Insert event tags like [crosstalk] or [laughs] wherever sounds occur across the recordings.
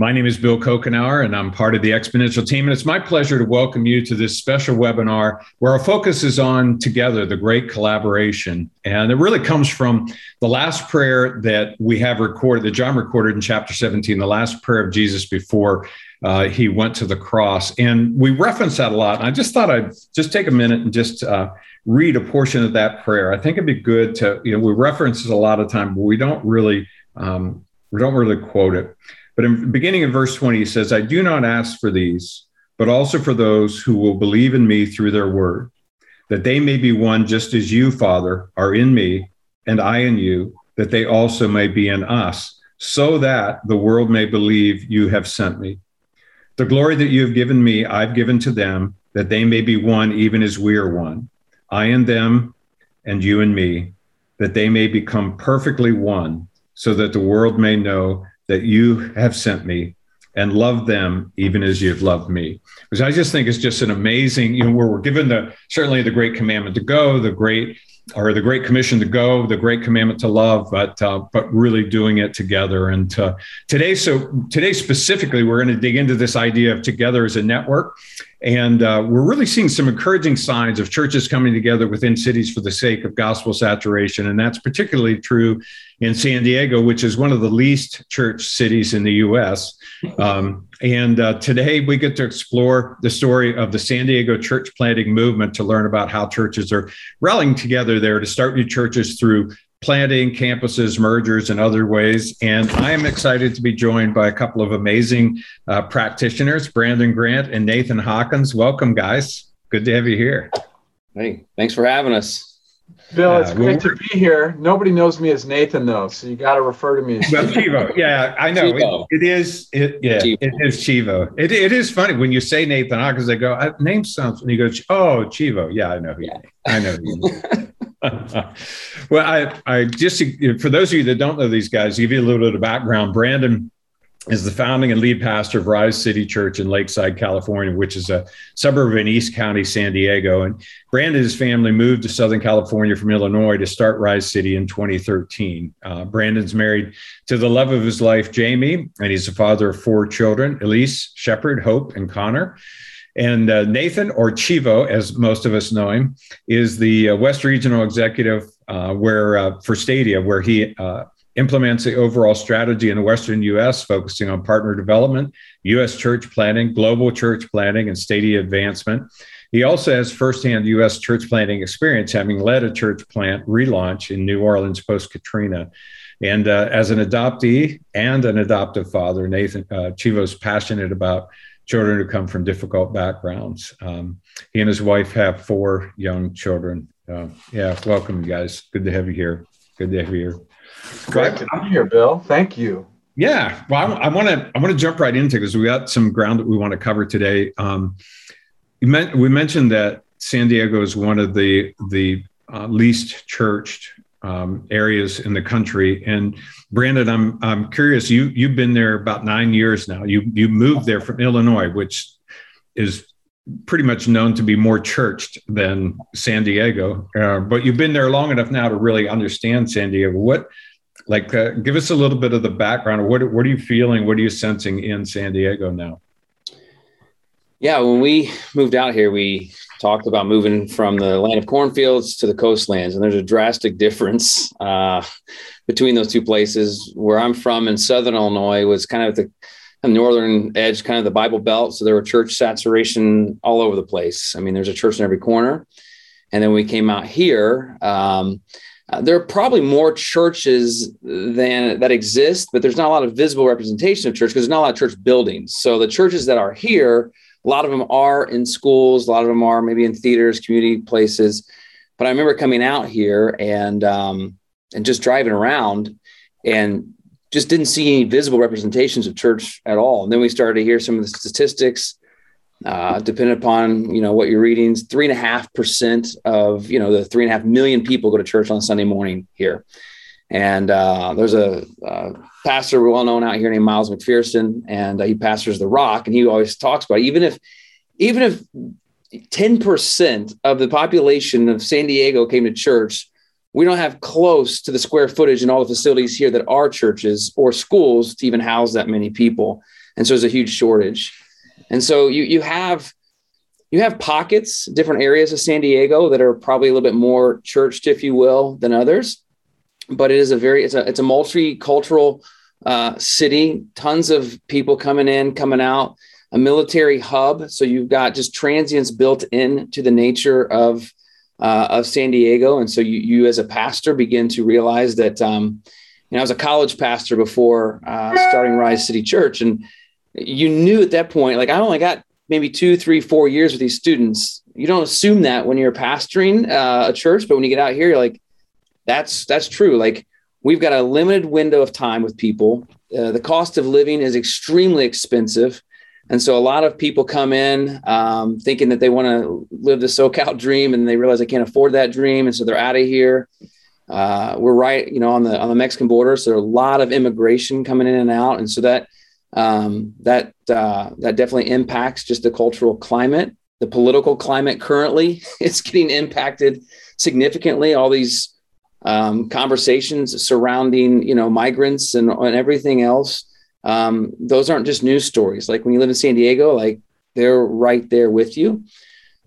My name is Bill Couchenour, and I'm part of the Exponential team. And it's my pleasure to welcome you to this special webinar where our focus is on together, the great collaboration. And it really comes from the last prayer that we have recorded, that John recorded in chapter 17, the last prayer of Jesus before uh, he went to the cross. And we reference that a lot. And I just thought I'd just take a minute and just uh, read a portion of that prayer. I think it'd be good to, you know, we reference it a lot of time, but we don't really, um, we don't really quote it. But in beginning of verse 20, he says, I do not ask for these, but also for those who will believe in me through their word, that they may be one just as you, Father, are in me, and I in you, that they also may be in us, so that the world may believe you have sent me. The glory that you have given me, I've given to them, that they may be one even as we are one. I and them, and you and me, that they may become perfectly one, so that the world may know that you have sent me and love them even as you've loved me. Because I just think it's just an amazing, you know, where we're given the certainly the great commandment to go, the great or the great commission to go, the great commandment to love, but uh, but really doing it together. And uh, today, so today specifically, we're going to dig into this idea of together as a network, and uh, we're really seeing some encouraging signs of churches coming together within cities for the sake of gospel saturation, and that's particularly true in San Diego, which is one of the least church cities in the U.S. Um, and uh, today we get to explore the story of the San Diego church planting movement to learn about how churches are rallying together there to start new churches through planting, campuses, mergers, and other ways. And I am excited to be joined by a couple of amazing uh, practitioners, Brandon Grant and Nathan Hawkins. Welcome, guys. Good to have you here. Hey, thanks for having us. Bill, it's great to be here. Nobody knows me as Nathan, though, so you got to refer to me as well, Chivo. Yeah, I know. It, it is. It, yeah, Chivo. it is Chivo. It, it is funny when you say Nathan because they go, uh, name something. And he goes, oh, Chivo. Yeah, I know who yeah. you I know [laughs] [laughs] well, I, I just, for those of you that don't know these guys, give you a little bit of background. Brandon is the founding and lead pastor of Rise City Church in Lakeside, California, which is a suburb in East County, San Diego. And Brandon and his family moved to Southern California from Illinois to start Rise City in 2013. Uh, Brandon's married to the love of his life, Jamie, and he's the father of four children Elise, Shepherd, Hope, and Connor. And uh, Nathan, or Chivo, as most of us know him, is the uh, West Regional Executive uh, where uh, for Stadia, where he uh, implements the overall strategy in the Western U.S., focusing on partner development, U.S. church planting, global church planting, and Stadia advancement. He also has firsthand U.S. church planting experience, having led a church plant relaunch in New Orleans post Katrina. And uh, as an adoptee and an adoptive father, Nathan Chivo's passionate about children who come from difficult backgrounds. Um, he and his wife have four young children. Uh, yeah, welcome, you guys. Good to have you here. Good to have you here. Great to be here, Bill. Thank you. Yeah, well, I want to I want to jump right into because we got some ground that we want to cover today. Um, meant, we mentioned that San Diego is one of the the uh, least churched um, areas in the country. And Brandon, I'm I'm curious. You you've been there about nine years now. You you moved there from Illinois, which is pretty much known to be more churched than San Diego. Uh, but you've been there long enough now to really understand San Diego. What like uh, give us a little bit of the background what, what are you feeling what are you sensing in san diego now yeah when we moved out here we talked about moving from the land of cornfields to the coastlands and there's a drastic difference uh, between those two places. Where i'm from in southern illinois was kind of the northern edge kind of the bible belt so there were church saturation all over the place. I mean there's a church in every corner. And then we came out here um, uh, there are probably more churches than that exist, but there's not a lot of visible representation of church because there's not a lot of church buildings. So the churches that are here, a lot of them are in schools, a lot of them are maybe in theaters, community places. But I remember coming out here and um, and just driving around and just didn't see any visible representations of church at all. And then we started to hear some of the statistics uh, depending upon you know what you're reading, three and a half percent of you know the three and a half million people go to church on Sunday morning here. And uh, there's a, pastor well known out here named Miles McPherson, and uh, he pastors the Rock, and he always talks about even if even if 10% of the population of San Diego came to church, we don't have close to the square footage and all the facilities here that are churches or schools to even house that many people. And so there's a huge shortage. And so you you have you have pockets, different areas of San Diego that are probably a little bit more churched, if you will, than others. But it is a very it's a it's a multicultural uh, city, tons of people coming in, coming out, a military hub. So you've got just transients built in to the nature of uh, of San Diego, and so you you as a pastor begin to realize that. Um, you know, I was a college pastor before uh, starting Rise City Church, and you knew at that point, like I only got maybe two, three, four years with these students. You don't assume that when you're pastoring uh, a church, but when you get out here, you're like, that's that's true. Like we've got a limited window of time with people. Uh, the cost of living is extremely expensive. And so a lot of people come in um, thinking that they want to live the SoCal dream and they realize they can't afford that dream. And so they're out of here. Uh, we're right, you know, on the, on the Mexican border. So there are a lot of immigration coming in and out. And so that, um, that, uh, that definitely impacts just the cultural climate. The political climate currently [laughs] is getting impacted significantly. All these um, conversations surrounding you know migrants and, and everything else um, those aren't just news stories. Like when you live in san diego like they're right there with you.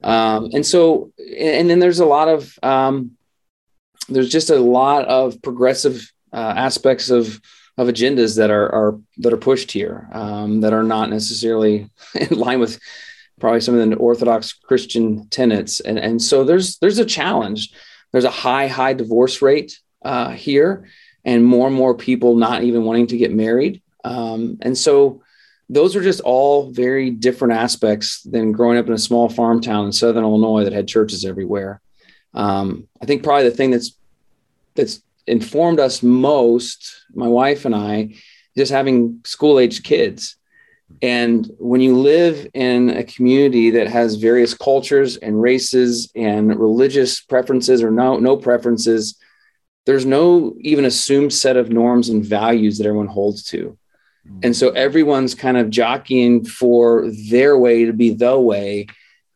Um, and so and then there's a lot of um, there's just a lot of progressive uh, aspects of of agendas that are, are that are pushed here um, that are not necessarily [laughs] in line with probably some of the orthodox christian tenets. And and so there's there's a challenge there's a high, high divorce rate uh, here, and more and more people not even wanting to get married. Um, and so those are just all very different aspects than growing up in a small farm town in southern Illinois that had churches everywhere. Um, I think probably the thing that's that's informed us most, my wife and I, just having school age kids. And when you live in a community that has various cultures and races and religious preferences or no, no preferences, there's no even assumed set of norms and values that everyone holds to. And so everyone's kind of jockeying for their way to be the way.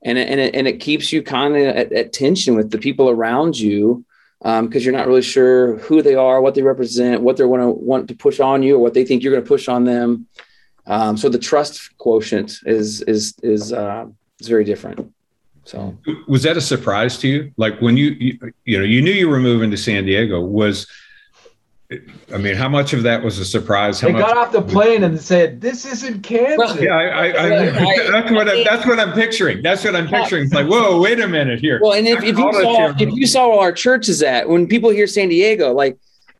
And it, and it, and it keeps you kind of at, at tension with the people around you because um, you're not really sure who they are, what they represent, what they're going to want to push on you, or what they think you're going to push on them. Um, so the trust quotient is is is uh, is very different. So was that a surprise to you? Like when you, you you know you knew you were moving to San Diego was. I mean, how much of that was a surprise? How they much got off the plane and said, "This isn't Kansas." Well, yeah, I, I, I, [laughs] that's what I, that's what I'm picturing. That's what I'm picturing. It's like, whoa, wait a minute here. Well, and if, if you saw if you saw where our church is at, when people hear San Diego, like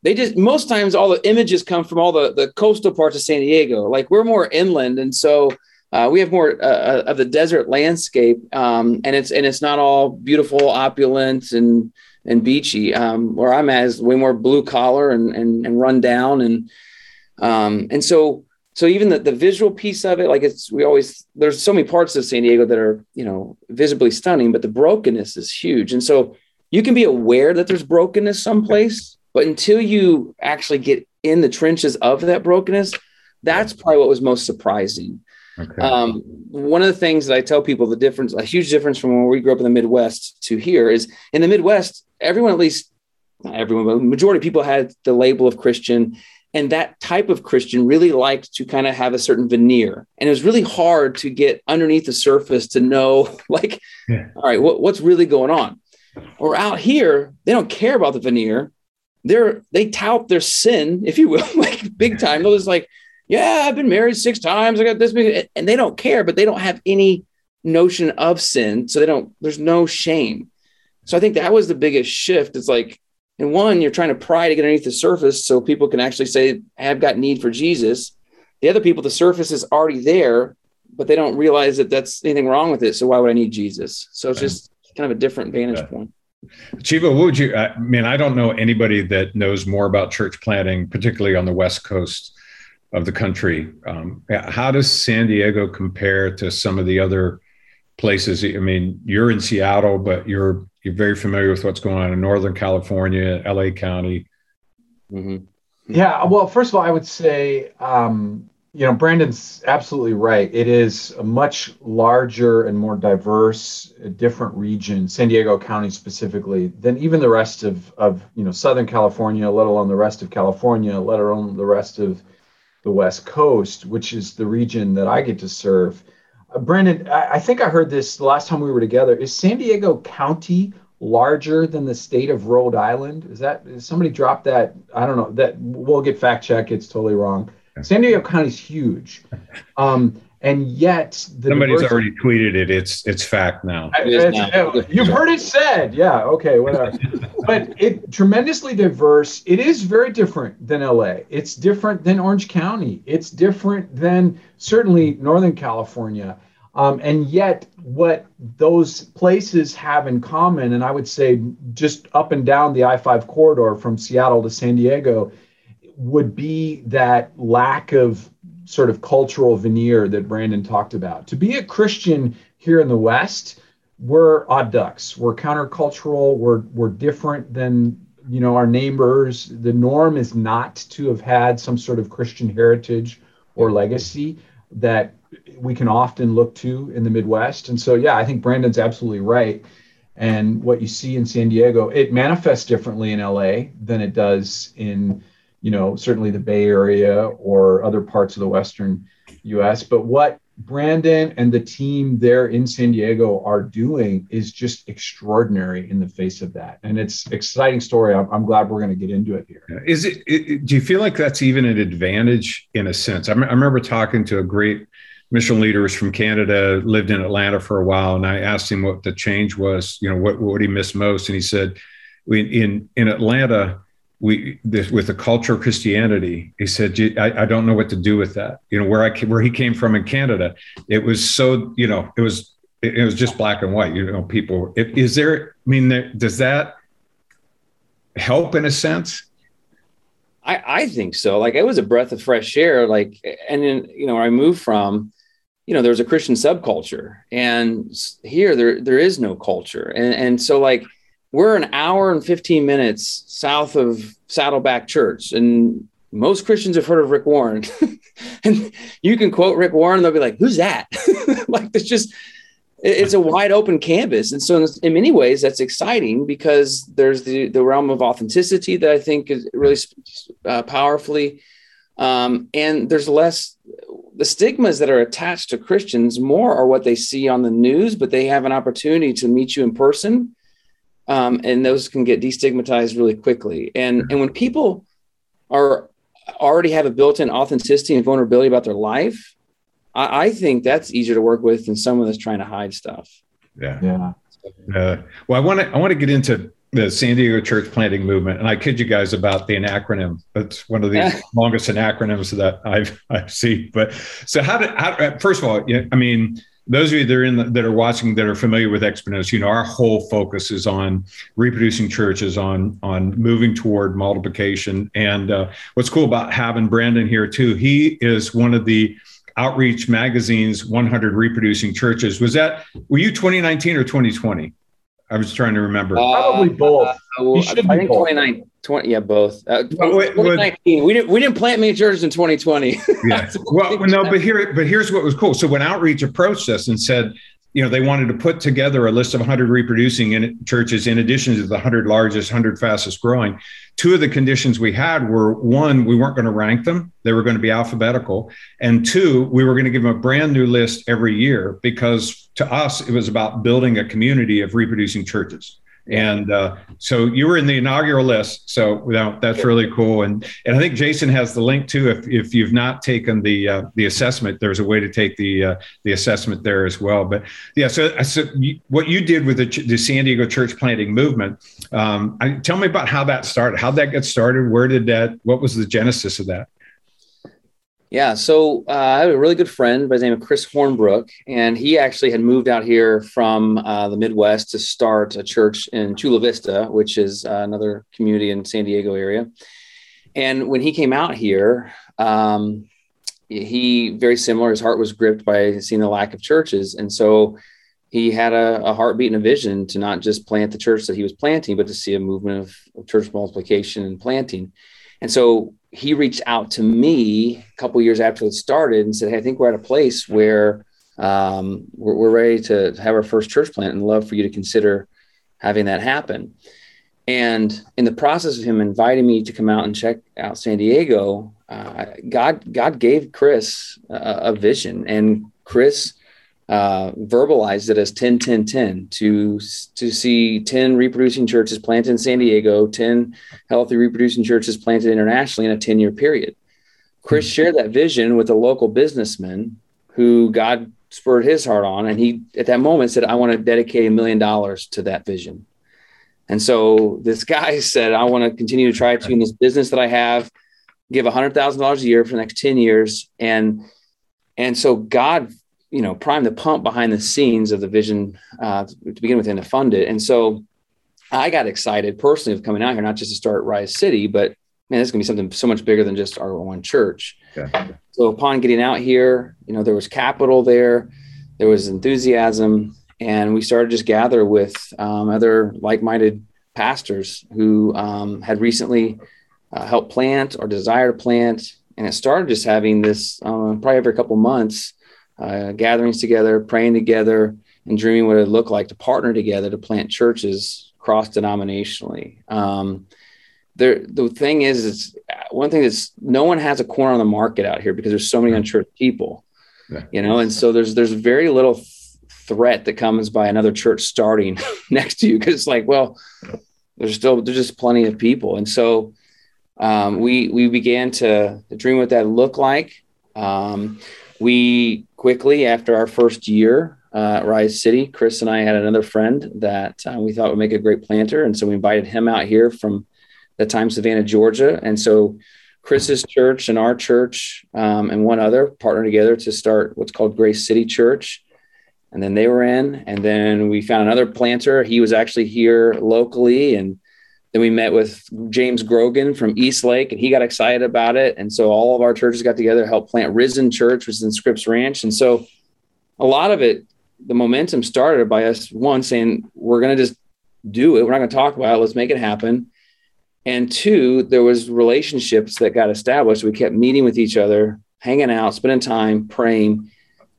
they just most times all the images come from all the the coastal parts of San Diego. Like we're more inland, and so uh, we have more uh, uh, of the desert landscape, um, and it's and it's not all beautiful, opulent, and and beachy. Um, where I'm at is way more blue collar and and, and run down, and um, and so so even the, the visual piece of it, like it's we always there's so many parts of San Diego that are you know visibly stunning, but the brokenness is huge, and so you can be aware that there's brokenness someplace but until you actually get in the trenches of that brokenness, that's probably what was most surprising. Okay. Um, one of the things that I tell people the difference, a huge difference from when we grew up in the Midwest to here is in the Midwest, everyone, at least not everyone, but majority of people had the label of Christian. And that type of Christian really liked to kind of have a certain veneer. And it was really hard to get underneath the surface to know, [laughs] like, yeah. all right, what, what's really going on? Or out here, they don't care about the veneer they're they tout their sin, if you will, [laughs] like big time. They're just like, yeah, I've been married six times. I got this, and they don't care, but they don't have any notion of sin, so they don't. There's no shame. So I think that was the biggest shift. It's like, in one, you're trying to pry to get underneath the surface so people can actually say, "I've got need for Jesus." The other people, the surface is already there, but they don't realize that that's anything wrong with it. So why would I need Jesus? So it's just kind of a different vantage yeah. point. Chivo, what would you? I mean, I don't know anybody that knows more about church planting, particularly on the west coast of the country. Um, how does San Diego compare to some of the other places? I mean, you're in Seattle, but you're you're very familiar with what's going on in Northern California, LA County. Mm-hmm. Yeah. Well, first of all, I would say, um, you know, Brandon's absolutely right. It is a much larger and more diverse, different region, San Diego County specifically, than even the rest of, of you know Southern California, let alone the rest of California, let alone the rest of the West Coast, which is the region that I get to serve. Uh, Brandon, I, I think I heard this the last time we were together. Is San Diego County larger than the state of Rhode Island? Is that is somebody dropped that? I don't know. That we'll get fact check. It's totally wrong. San Diego County is huge, [laughs] um, and yet the somebody's diversity, already tweeted it. It's it's fact now. now. You've heard it said, yeah. Okay, whatever. [laughs] but it tremendously diverse. It is very different than LA. It's different than Orange County. It's different than certainly Northern California. Um, and yet, what those places have in common, and I would say just up and down the I 5 corridor from Seattle to San Diego, would be that lack of sort of cultural veneer that Brandon talked about. To be a Christian here in the West, we're odd ducks. We're countercultural. We're, we're different than you know our neighbors. The norm is not to have had some sort of Christian heritage or legacy that we can often look to in the Midwest. And so, yeah, I think Brandon's absolutely right. And what you see in San Diego, it manifests differently in LA than it does in, you know, certainly the Bay Area or other parts of the Western US. But what Brandon and the team there in San Diego are doing is just extraordinary in the face of that. And it's exciting story. I'm, I'm glad we're going to get into it here. Is it, it, do you feel like that's even an advantage in a sense? I, m- I remember talking to a great mission leaders from Canada, lived in Atlanta for a while, and I asked him what the change was. You know, what what he missed most, and he said, "We in in Atlanta." We this, with the culture of Christianity, he said, I, I don't know what to do with that. You know, where I where he came from in Canada, it was so you know it was it, was just black and white. You know, people. Is there? I mean, does that help in a sense? I, I think so. Like it was a breath of fresh air. Like, and then you know, where I moved from, you know, there's a Christian subculture, and here there there is no culture, and and so like we're an hour and 15 minutes south of Saddleback Church, and most Christians have heard of Rick Warren, [laughs] and you can quote Rick Warren, they'll be like, "Who's that?" [laughs] like it's just it's a wide open canvas and so in many ways that's exciting because there's the, the realm of authenticity that i think is really uh, powerfully um, and there's less the stigmas that are attached to Christians more are what they see on the news, but they have an opportunity to meet you in person. Um, and those can get destigmatized really quickly. And, and when people are already have a built-in authenticity and vulnerability about their life, I, I think that's easier to work with than someone that's trying to hide stuff. Yeah. Yeah. Uh, well, I want to I want to get into the San Diego church planting movement. And I kid you guys about the acronym. That's one of the [laughs] longest acronyms that I've I've seen. But so how did how, first of all, I mean, those of you that are the, that are watching that are familiar with Exponential, you know, our whole focus is on reproducing churches, on on moving toward multiplication. And uh, what's cool about having Brandon here too, he is one of the Outreach Magazine's 100 reproducing churches. Was that were you 2019 or 2020? I was trying to remember. Uh, Probably both. Uh, well, I think 29, 20, yeah, both. Uh, wait, 2019. we didn't we didn't plant many churches in 2020. [laughs] yeah. well, no, but here, but here's what was cool. So when Outreach approached us and said, you know, they wanted to put together a list of 100 reproducing in churches in addition to the 100 largest, 100 fastest growing. Two of the conditions we had were one, we weren't going to rank them; they were going to be alphabetical, and two, we were going to give them a brand new list every year because to us it was about building a community of reproducing churches. And uh, so you were in the inaugural list. So that's really cool. And and I think Jason has the link too. If, if you've not taken the uh, the assessment, there's a way to take the uh, the assessment there as well. But yeah, so, so you, what you did with the, the San Diego church planting movement, um, I, tell me about how that started. How that get started? Where did that? What was the genesis of that? Yeah, so uh, I have a really good friend by the name of Chris Hornbrook, and he actually had moved out here from uh, the Midwest to start a church in Chula Vista, which is uh, another community in San Diego area. And when he came out here, um, he very similar. His heart was gripped by seeing the lack of churches, and so he had a, a heartbeat and a vision to not just plant the church that he was planting, but to see a movement of, of church multiplication and planting And so he reached out to me a couple years after it started and said, Hey, I think we're at a place where um, we're, we're, ready to have our first church plant and love for you to consider having that happen. And in the process of him inviting me to come out and check out San Diego, uh, God God gave Chris a, a vision, and Chris uh, verbalized it as 10 10 10 to to see 10 reproducing churches planted in San Diego, 10 healthy reproducing churches planted internationally in a 10 year period. Chris hmm. shared that vision with a local businessman who God spurred his heart on, and he at that moment said, "I want to dedicate a million dollars to that vision." And so this guy [laughs] said, I want to continue to try to in this business that I have, give $100,000 a year for the next 10 years. And, and so God, you know, prime the pump behind the scenes of the vision uh, to begin with and to fund it. And so I got excited personally of coming out here, not just to start Rise City, but man, this is going to be something so much bigger than just our one church. Okay. So upon getting out here, you know, there was capital there, there was enthusiasm, and we started just gather with um, other like-minded pastors who um, had recently uh, helped plant or desire to plant and it started just having this um, probably every couple months uh, gatherings together praying together and dreaming what it looked like to partner together to plant churches cross denominationally. Um, there the thing is is one thing is no one has a corner on the market out here because there's so many unchurched people yeah. you know? And so there's there's very little threat that comes by another church starting [laughs] next to you because it's like well there's still there's just plenty of people. And so um, we we began to dream what that looked like. Um, we quickly after our first year uh, at rise city chris and i had another friend that uh, we thought would make a great planter. And so we invited him out here from the time savannah georgia. And so chris's church and our church um, and one other partnered together to start what's called grace city church. And then they were in. And then we found another planter. He was actually here locally and then we met with james grogan from east lake and he got excited about it. And so all of our churches got together to help plant risen church which is in scripps ranch. And so a lot of it the momentum started by us one saying we're going to just do it. We're not going to talk about it. Let's make it happen. And two there was relationships that got established. We kept meeting with each other hanging out spending time praying.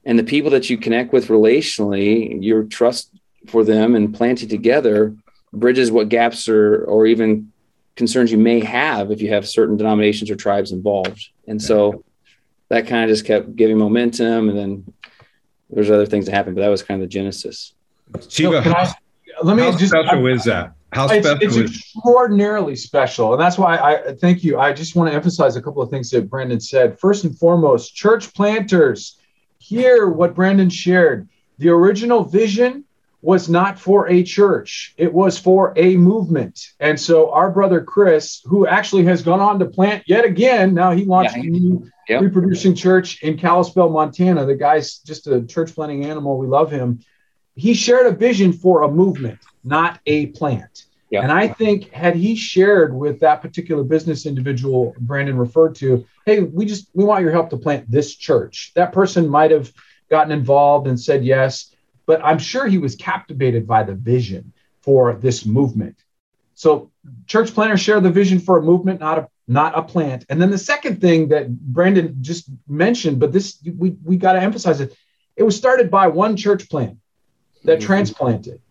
And the people that you connect with relationally your trust for them and planting together bridges what gaps or or even concerns you may have if you have certain denominations or tribes involved. And so that kind of just kept giving momentum and then there's other things that happened but that was kind of the genesis. Chivo, so I, let me how just special I, is that? How special it's, it's extraordinarily special and that's why i thank you. I just want to emphasize a couple of things that brandon said. First and foremost church planters hear what Brandon shared. The original vision was not for a church, it was for a movement. And so, our brother Chris, who actually has gone on to plant yet again, now he launched yeah, a new yep. reproducing church in Kalispell, Montana. The guy's just a church planting animal. We love him. He shared a vision for a movement, not a plant. Yeah. And I think had he shared with that particular business individual Brandon referred to, hey, we just we want your help to plant this church. That person might have gotten involved and said yes, but I'm sure he was captivated by the vision for this movement. So church planners share the vision for a movement, not a not a plant. And then the second thing that Brandon just mentioned, but this we we got to emphasize it. It was started by one church plant that mm-hmm. transplanted.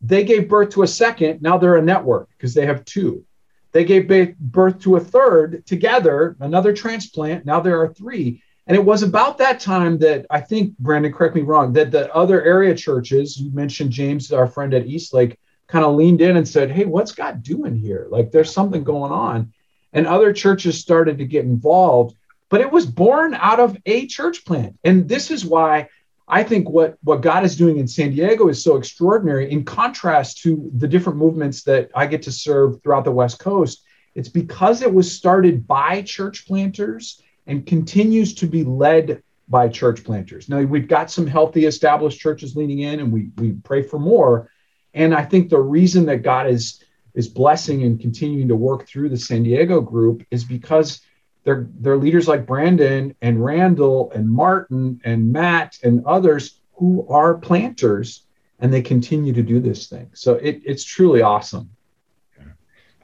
They gave birth to a second. Now they're a network because they have two. They gave birth to a third together, another transplant. Now there are three. And it was about that time that I think, Brandon, correct me wrong, that the other area churches, you mentioned James, our friend at Eastlake, kind of leaned in and said, Hey, what's God doing here? Like there's something going on. And other churches started to get involved, but it was born out of a church plant. And this is why I think what, what God is doing in San Diego is so extraordinary in contrast to the different movements that I get to serve throughout the West Coast. It's because it was started by church planters and continues to be led by church planters. Now, we've got some healthy established churches leaning in, and we, we pray for more. And I think the reason that God is, is blessing and continuing to work through the San Diego group is because they're, leaders like Brandon and Randall and Martin and Matt and others who are planters and they continue to do this thing. So it, it's truly awesome.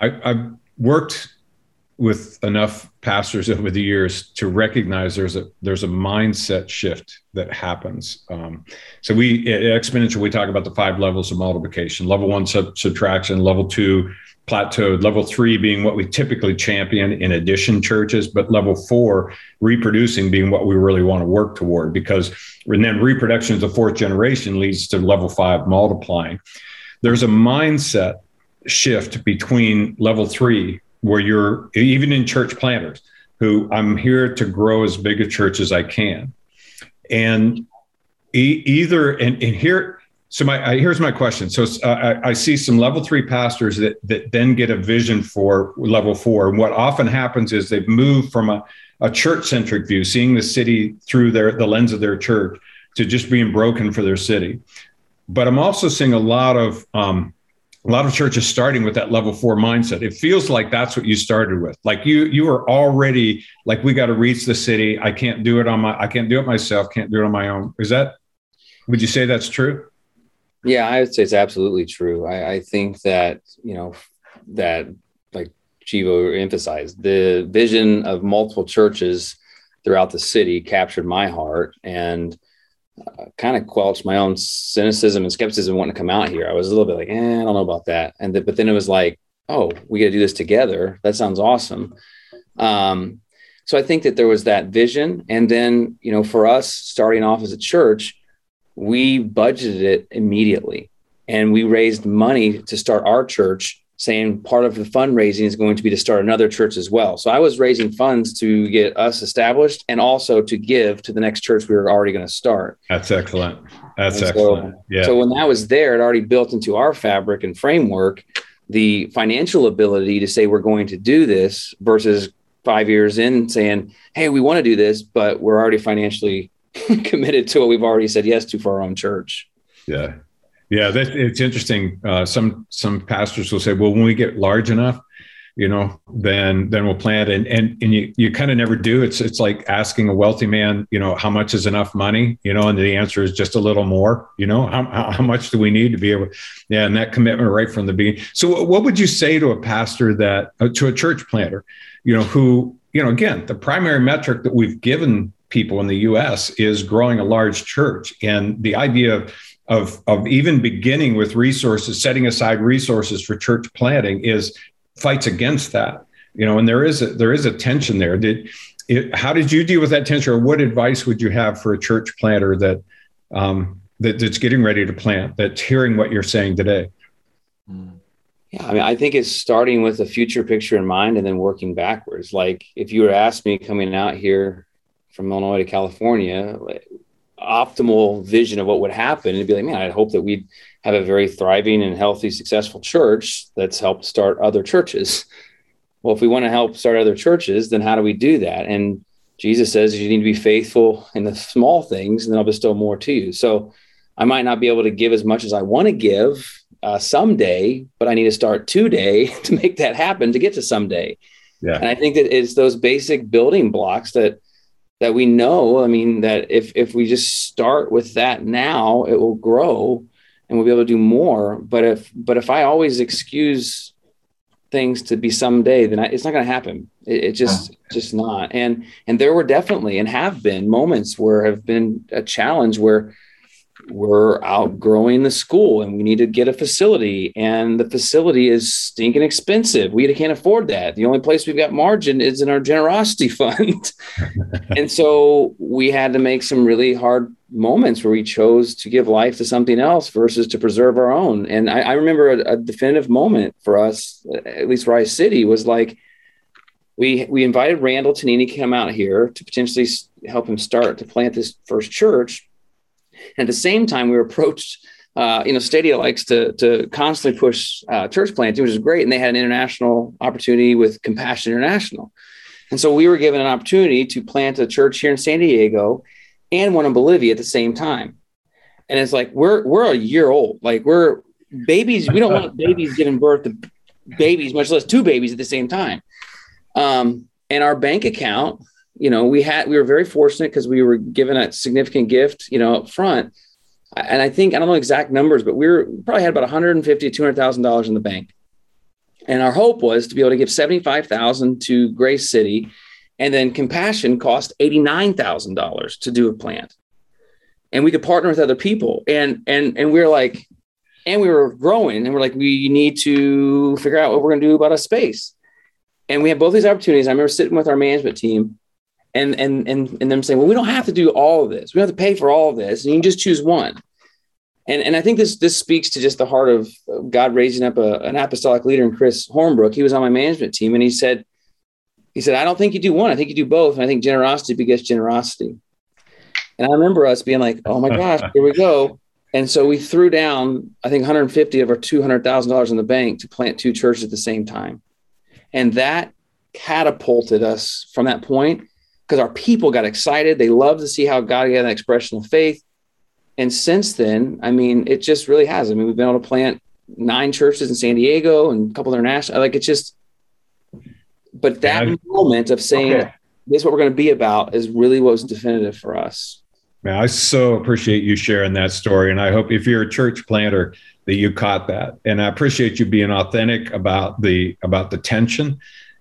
I, I've worked with enough pastors over the years to recognize there's a there's a mindset shift that happens. Um, so we at exponential we talk about the five levels of multiplication: level one sub- subtraction, level two plateaued, level three being what we typically champion in addition churches, but level four reproducing being what we really want to work toward because and then reproduction of the fourth generation leads to level five multiplying. There's a mindset shift between level three where you're even in church planters who I'm here to grow as big a church as I can. And e- either, and, and here, so my I, here's my question. So uh, I, I, see some level three pastors that that then get a vision for level four. And what often happens is they've moved from a, a church centric view, seeing the city through their the lens of their church, to just being broken for their city. But I'm also seeing a lot of um, a lot of churches starting with that level four mindset. It feels like that's what you started with. Like you, you are already like, we got to reach the city. I can't do it on my, I can't do it myself. Can't do it on my own. Is that, would you say that's true? Yeah, I would say it's absolutely true. I, I think that, you know, that like Chivo emphasized the vision of multiple churches throughout the city captured my heart. And, uh, kind of quelched my own cynicism and skepticism wanting to come out here. I was a little bit like, eh, I don't know about that. And but then it was like, oh, we got to do this together. That sounds awesome. Um, so I think that there was that vision, and then you know, for us starting off as a church, we budgeted it immediately, and we raised money to start our church saying part of the fundraising is going to be to start another church as well. So I was raising funds to get us established and also to give to the next church we were already going to start. That's excellent. That's excellent. yeah. So when that was there, it already built into our fabric and framework the financial ability to say we're going to do this versus five years in saying, hey, we want to do this, but we're already financially [laughs] committed to what we've already said yes to for our own church. Yeah. Yeah, that, it's interesting. Uh, some some pastors will say, "Well, when we get large enough, you know, then then we'll plant." And and and you you kind of never do. It's it's like asking a wealthy man, you know, how much is enough money? You know, and the answer is just a little more. You know, how how much do we need to be able? Yeah, and that commitment right from the beginning. So, what would you say to a pastor that uh, to a church planter, you know, who you know, again, the primary metric that we've given people in the U.S. is growing a large church, and the idea of of of even beginning with resources, setting aside resources for church planting is fights against that. You know, and there is a, there is a tension there. Did it, how did you deal with that tension, or what advice would you have for a church planter that um, that, that's getting ready to plant, that's hearing what you're saying today? Yeah, I mean, I think it's starting with a future picture in mind and then working backwards. Like if you were asked me coming out here from Illinois to California, optimal vision of what would happen and be like, man, I hope that we'd have a very thriving and healthy, successful church that's helped start other churches. Well, if we want to help start other churches, then how do we do that? And Jesus says you need to be faithful in the small things, and then I'll bestow more to you. So I might not be able to give as much as I want to give uh, someday, but I need to start today [laughs] to make that happen to get to someday. Yeah. And I think that it's those basic building blocks that that we know i mean that if if we just start with that now it will grow and we'll be able to do more. But if but if i always excuse things to be someday then I, it's not going to happen. It, it just just not. And and there were definitely and have been moments where have been a challenge where we're outgrowing the school and we need to get a facility. And the facility is stinking expensive. We can't afford that. The only place we've got margin is in our generosity [laughs] fund. And so we had to make some really hard moments where we chose to give life to something else versus to preserve our own. And i, I remember a, a, definitive moment for us at least rise city was like we we invited randall tanini to come out here to potentially help him start to plant this first church and at the same time, we were approached. Uh, you know, Stadia likes to to constantly push uh, church planting, which is great, and they had an international opportunity with Compassion International, and so we were given an opportunity to plant a church here in San Diego and one in Bolivia at the same time. And it's like we're we're a year old, like we're babies. We don't want [laughs] babies giving birth to babies, much less two babies at the same time. Um, and our bank account you know, we had we were very fortunate because we were given a significant gift, you know, up front. And I think I don't know exact numbers, but we were probably had about 150 to 200 thousand dollars in the bank. And our hope was to be able to give 75,000 to Grace City and then Compassion cost $89,000 to do a plant. And we could partner with other people. And and and we are like, and we were growing and we're like, we need to figure out what we're gonna do about a space. And we had both these opportunities. I remember sitting with our management team and and and and them saying, well, we don't have to do all of this. We don't have to pay for all of this. And you can just choose one. And, and I think this this speaks to just the heart of God raising up a, an apostolic leader in Chris Hornbrook. He was on my management team and he said, he said, I don't think you do one. I think you do both. And I think generosity begets generosity. And I remember us being like, oh my gosh, [laughs] here we go. And so we threw down, I think 150 of our $200,000 in the bank to plant two churches at the same time. And that catapulted us from that point because our people got excited. They loved to see how God had an expression of faith. And since then, I mean, it just really has. I mean, we've been able to plant nine churches in San Diego and a couple international. Like it's just, but that yeah. moment of saying okay. this is what we're going to be about is really what was definitive for us. Man, I so appreciate you sharing that story. And I hope if you're a church planter that you caught that. And I appreciate you being authentic about the about the tension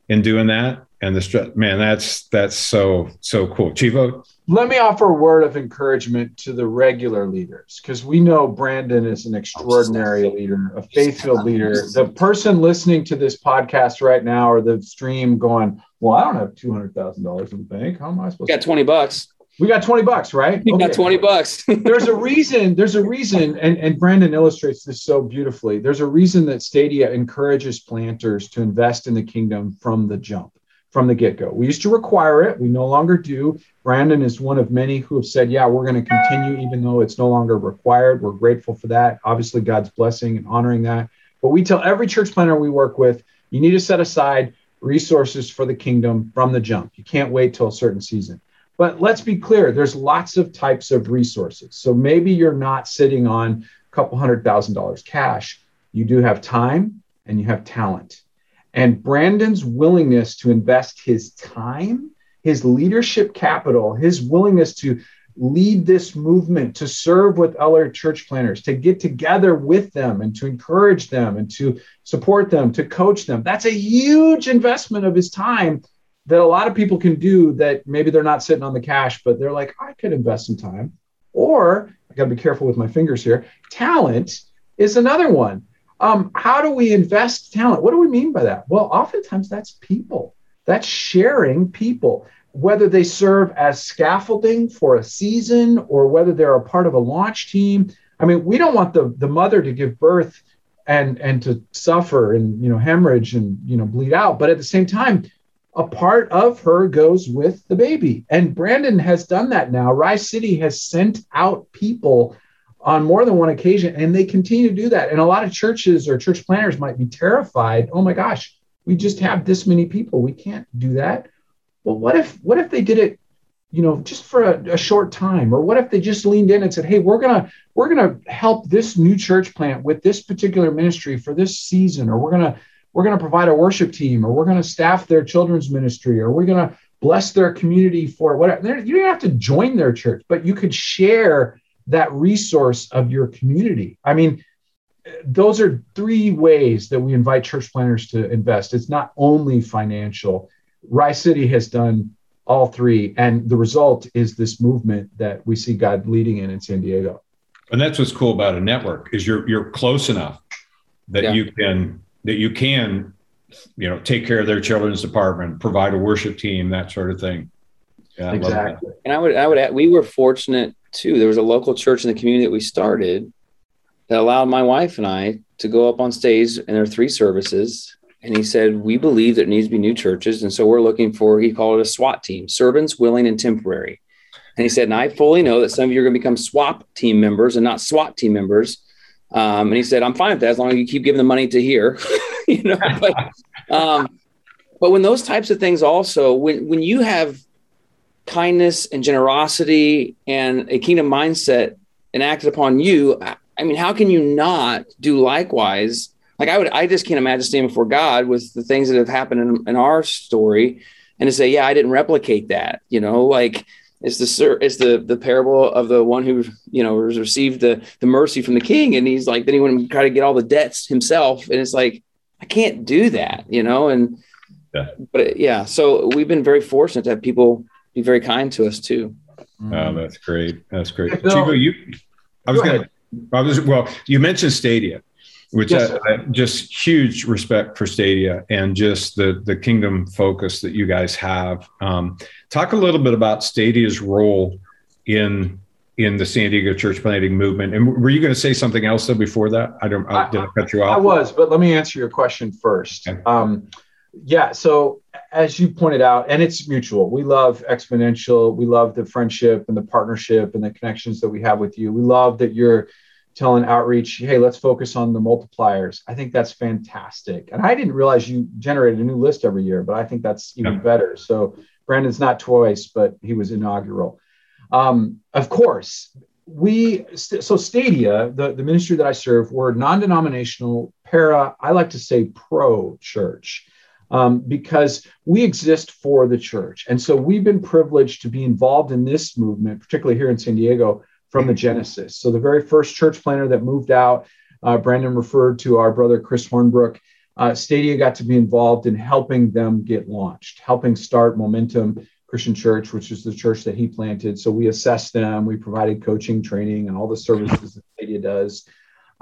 in doing that. And the man, that's that's so so cool. Chivo, let me offer a word of encouragement to the regular leaders because we know Brandon is an extraordinary leader, a faith-filled leader. The person listening to this podcast right now or the stream going, "Well, I don't have two hundred thousand dollars in the bank. How am I supposed?" We got twenty bucks. We got twenty bucks, right? We okay. got twenty bucks. [laughs] there's a reason. There's a reason, and and Brandon illustrates this so beautifully. There's a reason that Stadia encourages planters to invest in the kingdom from the jump from the get go. We used to require it. We no longer do. Brandon is one of many who have said, yeah, we're going to continue, even though it's no longer required. We're grateful for that. Obviously, God's blessing and honoring that. But we tell every church planner we work with, you need to set aside resources for the kingdom from the jump. You can't wait till a certain season. But let's be clear there's lots of types of resources. So maybe you're not sitting on a couple hundred thousand dollars cash. You do have time and you have talent. And Brandon's willingness to invest his time, his leadership capital, his willingness to lead this movement, to serve with other church planters, to get together with them and to encourage them and to support them, to coach them. That's a huge investment of his time that a lot of people can do that maybe they're not sitting on the cash, but they're like, I could invest some time. Or I got to be careful with my fingers here. Talent is another one. Um, how do we invest talent? What do we mean by that? Well, oftentimes that's people. That's sharing people, whether they serve as scaffolding for a season or whether they're a part of a launch team. I mean, we don't want the, the mother to give birth and and to suffer and you know hemorrhage and you know bleed out, but at the same time, a part of her goes with the baby. And Brandon has done that now. Rise City has sent out people on more than one occasion, and they continue to do that. And a lot of churches or church planners might be terrified. Oh my gosh, we just have this many people. We can't do that. Well, what if what if they did it, you know, just for a, a short time? Or what if they just leaned in and said, "Hey, we're gonna we're gonna help this new church plant with this particular ministry for this season, or we're gonna we're gonna provide a worship team, or we're gonna staff their children's ministry, or we're gonna bless their community for whatever." You don't have to join their church, but you could share that resource of your community. I mean, those are three ways that we invite church planners to invest. It's not only financial. Rise City has done all three, and the result is this movement that we see God leading in in San Diego. And that's what's cool about a network is you're you're close enough that yeah. you can that you can you know take care of their children's department, provide a worship team, that sort of thing. Yeah, exactly. And I would I would add, we were fortunate too. There was a local church in the community that we started that allowed my wife and I to go up on stage and there are three services. And he said, We believe there needs to be new churches. And so we're looking for, he called it a SWAT team, servants, willing, and temporary. And he said, And I fully know that some of you are going to become SWAT team members and not SWAT team members. Um, and he said, I'm fine with that as long as you keep giving the money to here. [laughs] you know, but, um, but when those types of things also, when, when you have kindness and generosity and a kingdom mindset enacted upon you, I mean, how can you not do likewise? Like I would, I just can't imagine standing before God with the things that have happened in, in our story, and to say, yeah, I didn't replicate that. You know, like it's the it's the the parable of the one who you know was received the the mercy from the king, and he's like, then he went and try to get all the debts himself, and it's like, I can't do that, you know, and yeah. but yeah, so we've been very fortunate to have people be very kind to us too. Oh, that's great. That's great. Hey, Chivo, you, I was going to, I was, well, you mentioned Stadia, which yes, I, I, just huge respect for Stadia and just the, the kingdom focus that you guys have. Um, talk a little bit about Stadia's role in in the San Diego church planting movement. And were you going to say something else though before that? I don't. I, did I cut you off? I was, but let me answer your question first. Okay. Um, yeah. So as you pointed out, and it's mutual. We love exponential. We love the friendship and the partnership and the connections that we have with you. We love that you're telling outreach, hey, let's focus on the multipliers. I think that's fantastic. And I didn't realize you generated a new list every year, but I think that's even yeah. better. So Brandon's not twice, but he was inaugural. Um, of course, we so Stadia, the, the ministry that I serve, we're non-denominational, para, I like to say pro church. Um, because we exist for the church. And so we've been privileged to be involved in this movement, particularly here in San Diego, from the Genesis. So the very first church planner that moved out, uh, Brandon referred to our brother Chris Hornbrook. Uh, Stadia got to be involved in helping them get launched, helping start Momentum Christian Church, which is the church that he planted. So we assessed them, we provided coaching, training, and all the services that Stadia does.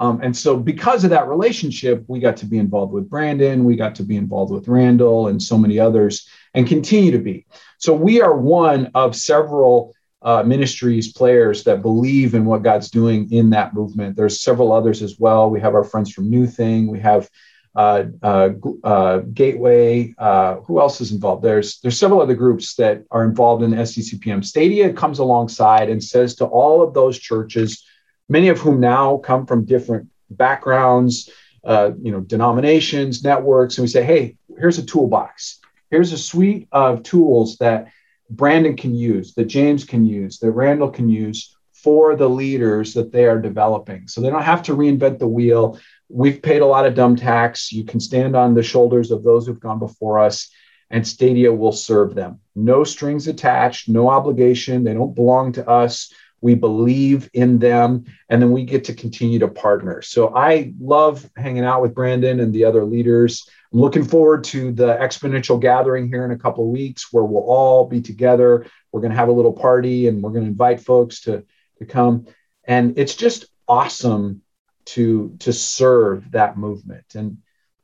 Um, and so, because of that relationship, we got to be involved with Brandon, we got to be involved with Randall, and so many others, and continue to be. So, we are one of several uh, ministries, players that believe in what God's doing in that movement. There's several others as well. We have our friends from New Thing. We have uh, uh, uh, Gateway. Uh, who else is involved? There's there's several other groups that are involved in SDCPM. Stadia comes alongside and says to all of those churches, many of whom now come from different backgrounds, uh, you know, denominations, networks, and we say, hey, here's a toolbox. Here's a suite of tools that Brandon can use, that James can use, that Randall can use for the leaders that they are developing. So they don't have to reinvent the wheel. We've paid a lot of dumb tax. You can stand on the shoulders of those who've gone before us, and Stadia will serve them. No strings attached, no obligation. They don't belong to us. We believe in them, and then we get to continue to partner. So I love hanging out with Brandon and the other leaders. I'm looking forward to the exponential gathering here in a couple of weeks where we'll all be together. We're going to have a little party and we're going to invite folks to, to come. And it's just awesome to, to serve that movement. And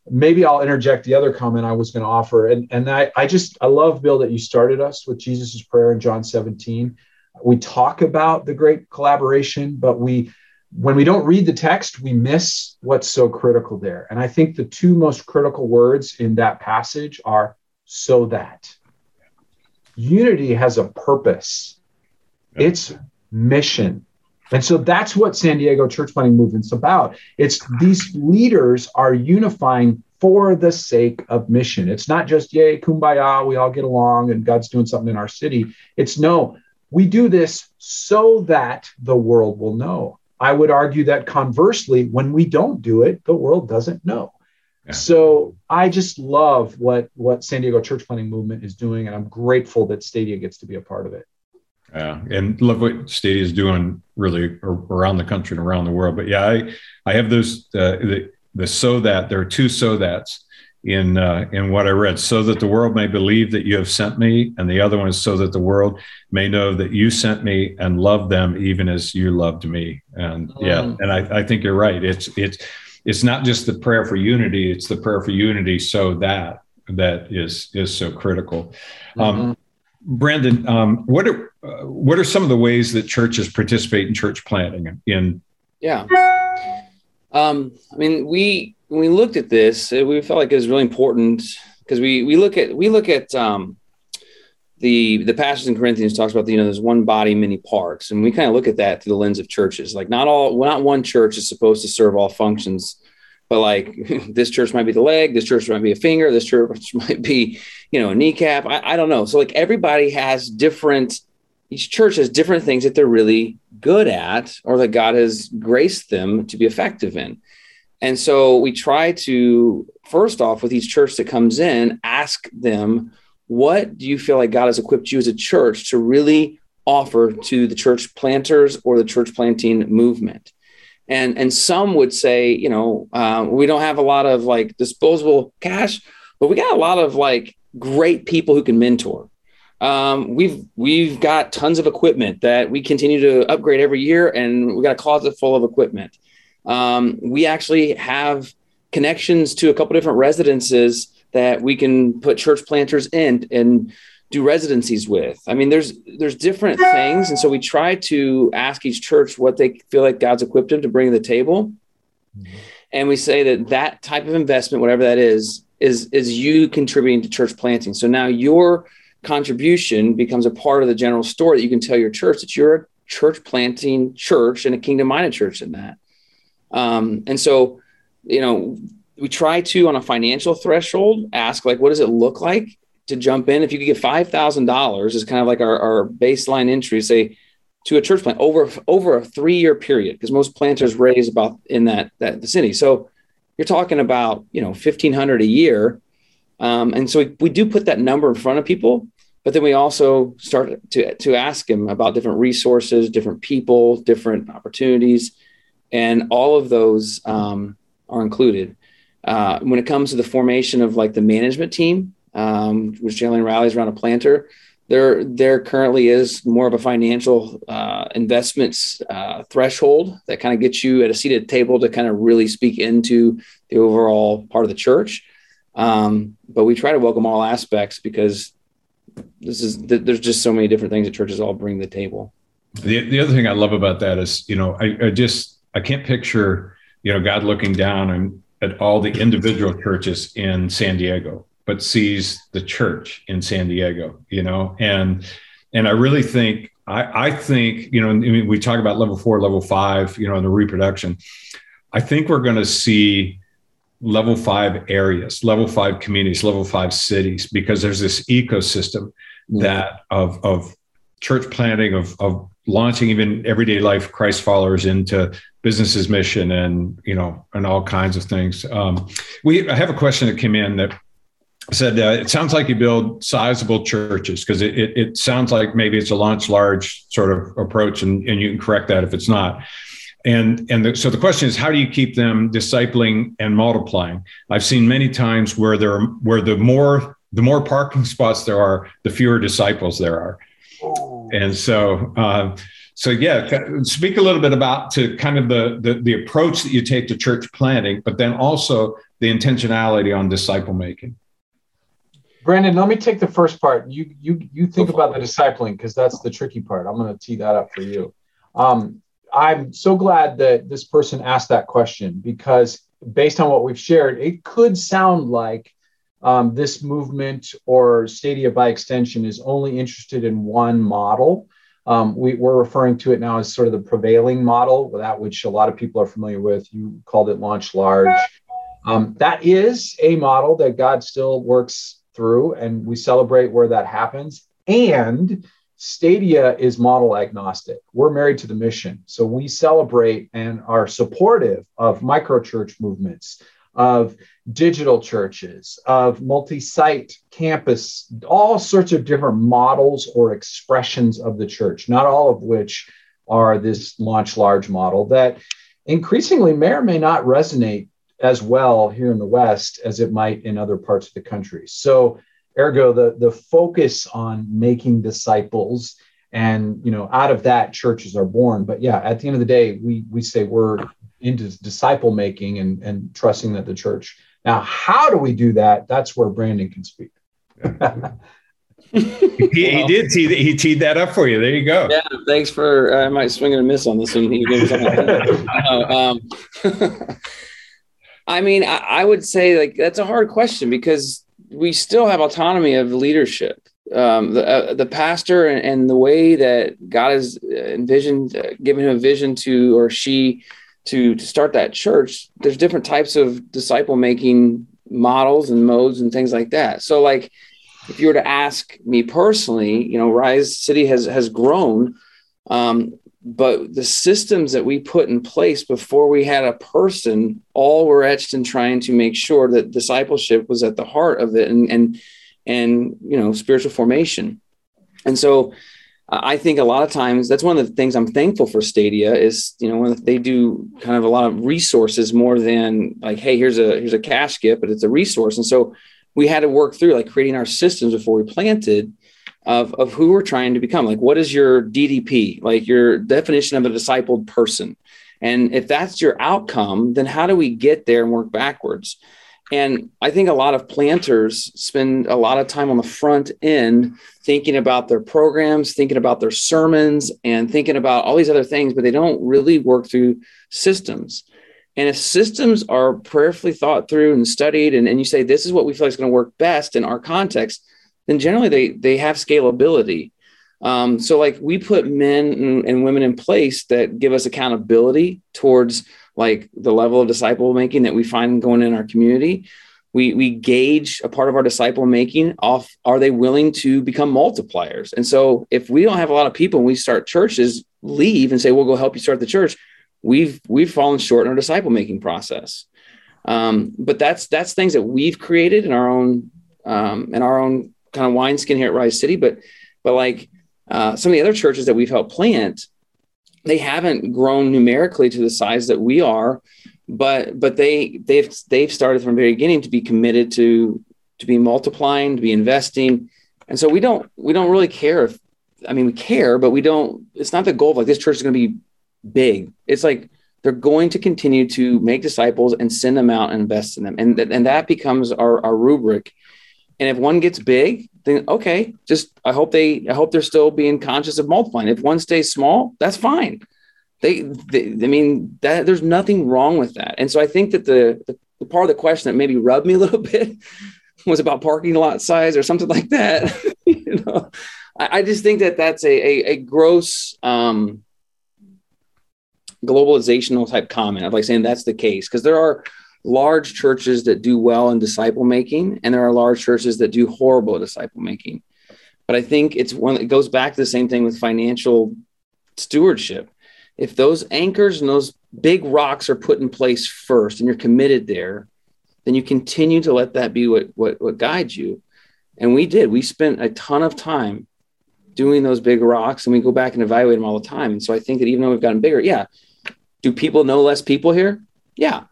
maybe I'll interject the other comment I was going to offer. And, and I, I just, I love, Bill, that you started us with Jesus' prayer in John 17. We talk about the great collaboration, but we when we don't read the text, we miss what's so critical there. And I think the two most critical words in that passage are so that. Unity has a purpose, it's mission. And so that's what San Diego church planting movement's about. It's these leaders are unifying for the sake of mission. It's not just, yay, kumbaya, we all get along and God's doing something in our city. It's no, we do this so that the world will know. I would argue that conversely, when we don't do it, the world doesn't know. Yeah. So I just love what what San Diego church planting movement is doing, and I'm grateful that Stadia gets to be a part of it. Yeah, and love what Stadia is doing really around the country and around the world. But yeah, I I have those uh, the the so that there are two so that's in uh, in what I read, so that the world may believe that you have sent me, and the other one is so that the world may know that you sent me and love them even as you loved me. And mm. yeah, and I, I think you're right. It's it's it's not just the prayer for unity; it's the prayer for unity, so that that is is so critical. Um, mm-hmm. Um, Brandon, um, what are uh, what are some of the ways that churches participate in church planting? In yeah, um, I mean we when we looked at this, we felt like it was really important because we we look at we look at um, the the passage in Corinthians talks about the, you know there's one body many parts. And we kind of look at that through the lens of churches. Like not all not one church is supposed to serve all functions but like [laughs] this church might be the leg this church might be a finger this church [laughs] might be you know a kneecap. I, I don't know. So like everybody has different each church has different things that they're really good at or that God has graced them to be effective in and so we try to, first off, with each church that comes in, ask them, what do you feel like God has equipped you as a church to really offer to the church planters or the church planting movement? and and some would say you know uh, we don't have a lot of like disposable cash but we got a lot of like great people who can mentor um, we've we've got tons of equipment that we continue to upgrade every year and we got a closet full of equipment um, we actually have connections to a couple different residences that we can put church planters in and do residencies with. I mean, there's there's different things, and so we try to ask each church what they feel like God's equipped them to bring to the table, mm-hmm. and we say that that type of investment, whatever that is, is is you contributing to church planting. So now your contribution becomes a part of the general story that you can tell your church that you're a church planting church and a kingdom minded church in that. Um, and so, you know, we try to on a financial threshold ask like, what does it look like to jump in, if you could get five thousand dollars, is kind of like our, our baseline entry, say to a church plant over over a three year period, because most planters raise about in that that vicinity. So you're talking about you know fifteen hundred a year, um, and so we, we do put that number in front of people, but then we also start to to ask them about different resources, different people, different opportunities, and all of those um, are included. Uh, when it comes to the formation of like the management team, um, which generally rallies around a planter. There, there currently is more of a financial uh, investments uh, threshold that kind of gets you at a seated table to kind of really speak into the overall part of the church. Um, but we try to welcome all aspects because this is there's just so many different things that churches all bring to the table. The, the other thing I love about that is, you know, I, I just I can't picture, you know, God looking down and at all the individual churches in San Diego but sees the church in San Diego, you know, and and I really think I, I think you know I mean, we talk about level four, level five, you know, in the reproduction. I think we're going to see level five areas, level five communities, level five cities, because there's this ecosystem that of of church planting, of of launching even everyday life Christ followers into businesses mission and you know and all kinds of things. Um, we I have a question that came in that said uh, it sounds like you build sizable churches because it, it, it, sounds like maybe it's a launch large sort of approach and, and you can correct that if it's not and and the, so the question is how do you keep them discipling and multiplying i've seen many times where there where the more the more parking [laughs] spots there are the fewer disciples there are. And so uh, so yeah speak a little bit about to kind of the, the the approach that you take to church planting but then also the intentionality on disciple making Brandon, let me take the first part. You you you think about the discipling because that's the tricky part. I'm going to tee that up for you. Um, I'm so glad that this person asked that question because based on what we've shared, it could sound like um, this movement or Stadia by extension is only interested in one model. Um, we, are referring to it now as sort of the prevailing model, that which a lot of people are familiar with. You called it launch large. Um, that is a model that God still works through and we celebrate where that happens. And Stadia is model agnostic. We're married to the mission. So we celebrate and are supportive of micro church movements, of digital churches, of multi site campus, all sorts of different models or expressions of the church, not all of which are this launch large model that increasingly may or may not resonate as well here in the West as it might in other parts of the country. So, ergo, the, the focus on making disciples and you know out of that churches are born but yeah at the end of the day we we say we're into disciple making and and trusting that the church. Now how do we do that? That's where brandon can speak. [laughs] He, he, did tee he teed that up for you. There you go. Yeah thanks for uh, i might swing and a miss on this one. Um, [laughs] I mean, I, I, would say like that's a hard question because we still have autonomy of leadership. Um, the uh, the pastor and, and, the way that God has envisioned, uh, given him a vision to or she to to start that church. There's different types of disciple making models and modes and things like that. So, like, if you were to ask me personally, you know, Rise City has has grown. Um, but the systems that we put in place before we had a person all were etched in trying to make sure that discipleship was at the heart of it and and and you know spiritual formation and so I think a lot of times that's one of the things I'm thankful for Stadia is, you know, when they do kind of a lot of resources more than like, hey, here's a here's a cash gift, but it's a resource. And so we had to work through like creating our systems before we planted of, of who we're trying to become. Like, what is your DDP, like your definition of a discipled person? And if that's your outcome, then how do we get there and work backwards? And I think a lot of planters spend a lot of time on the front end thinking about their programs, thinking about their sermons, and thinking about all these other things, but they don't really work through systems. And if systems are prayerfully thought through and studied, and, and you say, this is what we feel like is going to work best in our context, then generally they, they have scalability. Um, so, like, we put men and, and women in place that give us accountability towards like the level of disciple making that we find going in our community. We we gauge a part of our disciple making off are they willing to become multipliers? And so if we don't have a lot of people and we start churches leave and say we'll go help you start the church we've we've fallen short in our disciple making process. Um, but that's that's things that we've created in our own um, in our own kind of wineskin here at rise city but but like uh, some of the other churches that we've helped plant they haven't grown numerically to the size that we are, but but they they've they've started from the very beginning to be committed to to be multiplying, to be investing, and so we don't we don't really care if I mean we care, but we don't. It's not the goal of like this church is going to be big. It's like they're going to continue to make disciples and send them out and invest in them, and th- and that becomes our our rubric. And if one gets big, then okay, just I hope they I hope they're still being conscious of multiplying. If one stays small, that's fine. They, they I mean that there's nothing wrong with that. And so I think that the, the, the part of the question that maybe rubbed me a [laughs] little bit was about parking lot size or something like that. [laughs] you know, I, I, just think that that's a a, a gross um, globalizational type comment. I'd like saying that's the case because there are large churches that do well in disciple making, and there are large churches that do horrible disciple making. But I think it's one that goes back to the same thing with financial stewardship. If those anchors and those big rocks are put in place first and you're committed there, then you continue to let that be what, what, what guides you. And we did. We spent a ton of time doing those big rocks and we go back and evaluate them all the time. And so I think that even though we've gotten bigger, yeah. Do people know less people here? Yeah.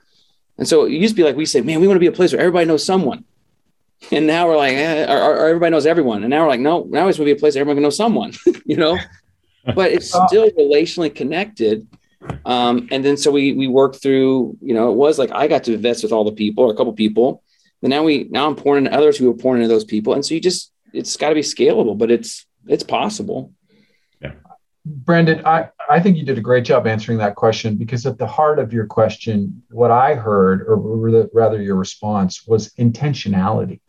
And so it used to be like we say, man, we want to be a place where everybody knows someone. And now we're like, eh, or, or, everybody knows everyone. And now we're like, no, now it's going to be a place where everyone can know someone, [laughs] you know? [laughs] but it's still relationally connected. Um, and then so we we worked through, you know, it was like I got to invest with all the people or a couple people. And now we now I'm pouring into others who are pouring into those people. And so you just it's got to be scalable, but it's it's possible. Brandon, I, I think you did a great job answering that question because at the heart of your question, what I heard, or rather your response, was intentionality.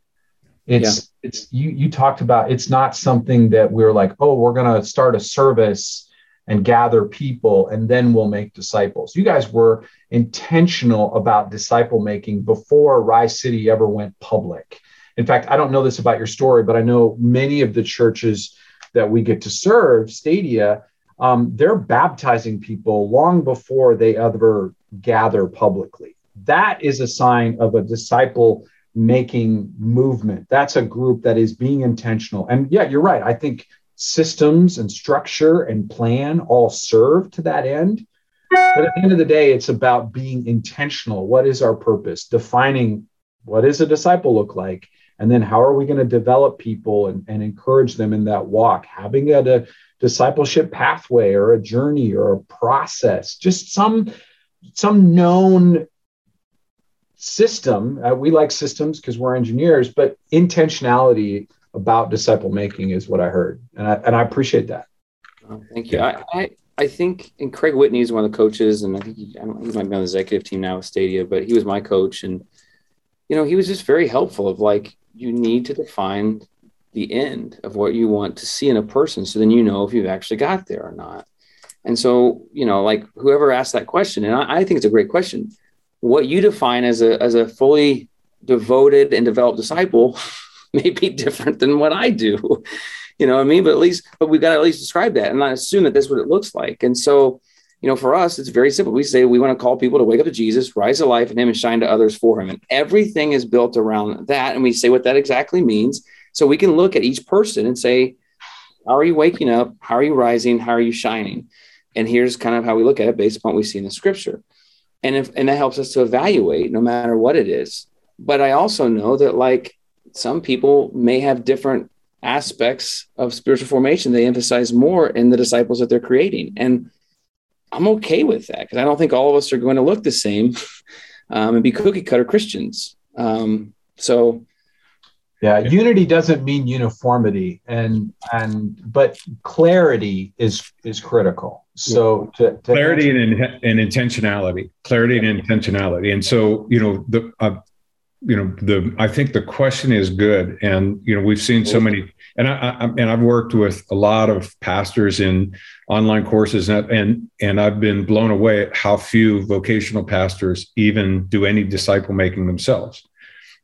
It's yeah. it's you you talked about it's not something that we're like, oh, we're gonna start a service and gather people and then we'll make disciples. You guys were intentional about disciple making before Rise City ever went public. In fact, I don't know this about your story, but I know many of the churches that we get to serve, Stadia, um, they're baptizing people long before they ever gather publicly. That is a sign of a disciple making movement. That's a group that is being intentional. And yeah, you're right. I think systems and structure and plan all serve to that end. But at the end of the day, it's about being intentional. What is our purpose? Defining what does a disciple look like? And then how are we going to develop people and, and encourage them in that walk? Having a, a discipleship pathway or a journey or a process, just some some known system. Uh, we like systems because we're engineers, but intentionality about disciple making is what I heard, and I, and I appreciate that. Oh, thank you. I, I, I think, and Craig Whitney is one of the coaches, and I think he, I don't, he might be on the executive team now with Stadia, but he was my coach, and you know he was just very helpful. Of like, you need to define the end of what you want to see in a person, so then you know if you've actually got there or not. And so, you know, like whoever asked that question, and I, I think it's a great question what you define as a as a fully devoted and developed disciple [laughs] may be different than what I do. [laughs] You know what I mean? But at least, but we've got to at least describe that and not assume that that's what it looks like. And so, you know, for us, it's very simple. We say we want to call people to wake up to Jesus, rise to life in Him, and shine to others for Him. And everything is built around that. And we say what that exactly means. So we can look at each person and say, how are you waking up? How are you rising? How are you shining? And here's kind of how we look at it based upon what we see in the scripture. And if and that helps us to evaluate no matter what it is. But I also know that like some people may have different aspects of spiritual formation they emphasize more in the disciples that they're creating. And I'm okay with that because I don't think all of us are going to look the same [laughs] um, and be cookie cutter Christians. Um, so, yeah, unity doesn't mean uniformity, and and but clarity is is critical. So to, to clarity and, and intentionality, clarity and intentionality, and so you know the uh, you know the I think the question is good, and you know we've seen so many, and I, I and I've worked with a lot of pastors in online courses, and and and I've been blown away at how few vocational pastors even do any disciple making themselves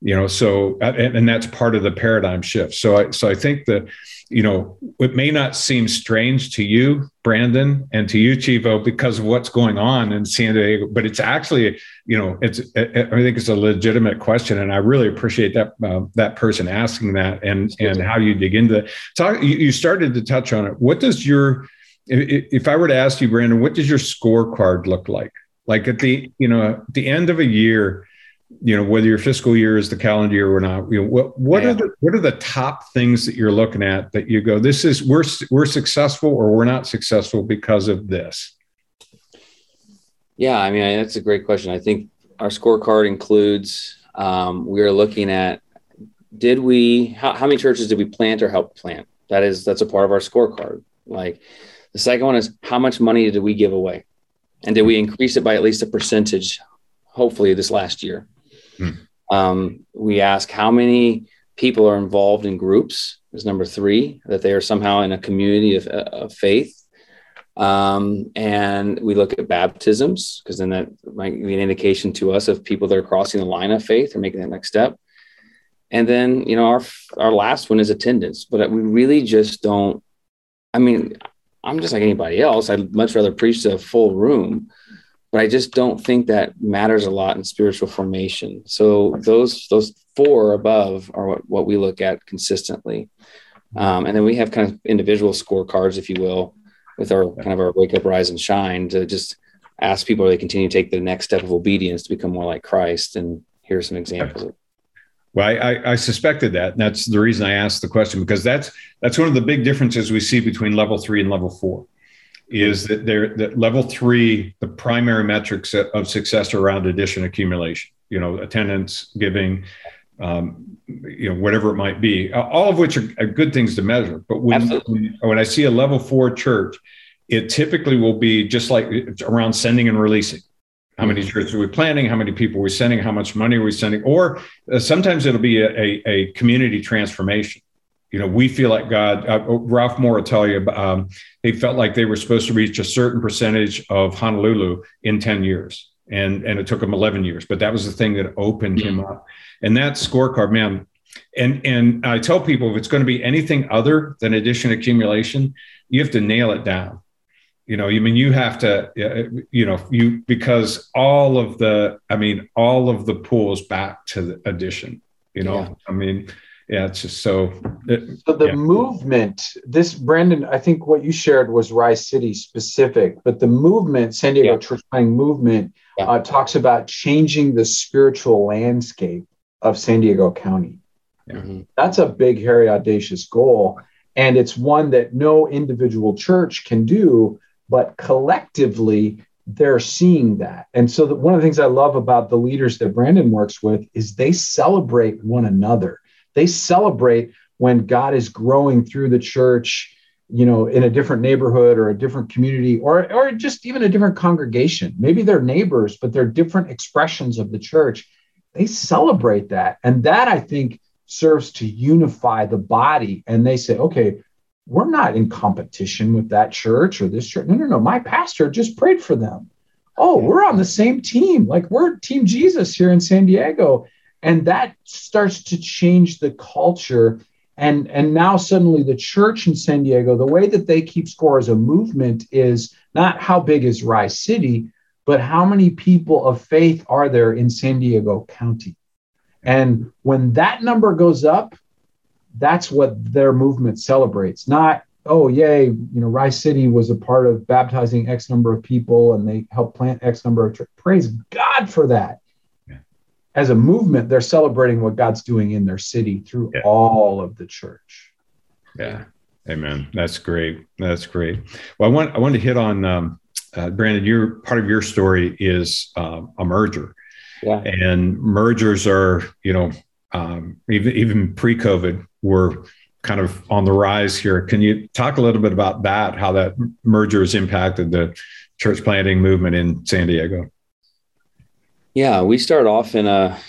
you know so and, and, that's part of the paradigm shift. So i so i think that you know it may not seem strange to you brandon and to you chivo because of what's going on in san diego but it's actually you know it's i think it's a legitimate question and i really appreciate that uh, that person asking that and and how you dig into it. Talk you started to touch on it. What does your if i were to ask you brandon what does your scorecard look like? Like at the you know at the end of a year you know whether your fiscal year is the calendar year or not you know what what yeah. are the what are the top things that you're looking at that you go this is we're we're successful or we're not successful because of this yeah i mean that's a great question. I think our scorecard includes um, we're looking at did we how, how many churches did we plant or help plant? That is that's a part of our scorecard. Like the second one is how much money did we give away? And did we increase it by at least a percentage hopefully this last year Hmm. Um, we ask how many people are involved in groups is number three, that they are somehow in a community of, of faith. Um, and we look at baptisms because then that might be an indication to us of people that are crossing the line of faith or making that next step. And then, you know, our our last one is attendance, but we really just don't. I mean, I'm just like anybody else. I'd much rather preach to a full room, but I just don't think that matters a lot in spiritual formation. So those those four above are what, what we look at consistently. Um, and then we have kind of individual scorecards, if you will, with our kind of our wake up, rise, and shine to just ask people are they continue to take the next step of obedience to become more like Christ. And here's some examples. Well, I, I, suspected that. And that's the reason I asked the question because that's that's one of the big differences we see between level three and level four is that they're that level three, the primary metrics of success around addition accumulation, you know, attendance, giving, um, you know, whatever it might be, all of which are, are good things to measure. But when, when, when I see a level four church, it typically will be just like around sending and releasing. How many mm-hmm. churches are we planning? How many people are we sending? How much money are we sending? Or uh, sometimes it'll be a, a, a community transformation you know, we feel like God, uh, Ralph Moore will tell you, um, they felt like they were supposed to reach a certain percentage of Honolulu in 10 years. And, and it took him 11 years, but that was the thing that opened him up. And that scorecard, man, and, and I tell people if it's going to be anything other than addition accumulation, you have to nail it down. You know, I mean, you have to, you know, you, because all of the, I mean, all of the pools back to the addition, you know, yeah. I mean, yeah, it's just so. It, so the yeah. movement, this Brandon, I think what you shared was Rise City specific, but the movement, San Diego yeah. Church Planting movement, yeah. uh, talks about changing the spiritual landscape of San Diego County. Mm-hmm. That's a big, hairy, audacious goal, and it's one that no individual church can do, but collectively they're seeing that. And so the, one of the things I love about the leaders that Brandon works with is they celebrate one another they celebrate when God is growing through the church, you know, in a different neighborhood or a different community or, or just even a different congregation. Maybe they're neighbors, but they're different expressions of the church. They celebrate that. And that I think serves to unify the body. And they say, okay, we're not in competition with that church or this church. No, no, no. My pastor just prayed for them. Oh, we're on the same team. Like we're Team Jesus here in San Diego and that starts to change the culture and and now suddenly the church in san diego the way that they keep score as a movement is not how big is rise city but how many people of faith are there in san diego county and when that number goes up that's what their movement celebrates not oh yay you know rise city was a part of baptizing x number of people and they helped plant x number of church. praise god for that. As a movement they're celebrating what god's doing in their city through yeah. all of the church. Yeah. Amen. That's great. That's great. Well i want i want to hit on um, uh, brandon your part of your story is uh, a merger. Yeah. And mergers are you know um, even even pre-covid were kind of on the rise here. Can you talk a little bit about that, how that merger has impacted the church planting movement in San Diego? Yeah, we started off in a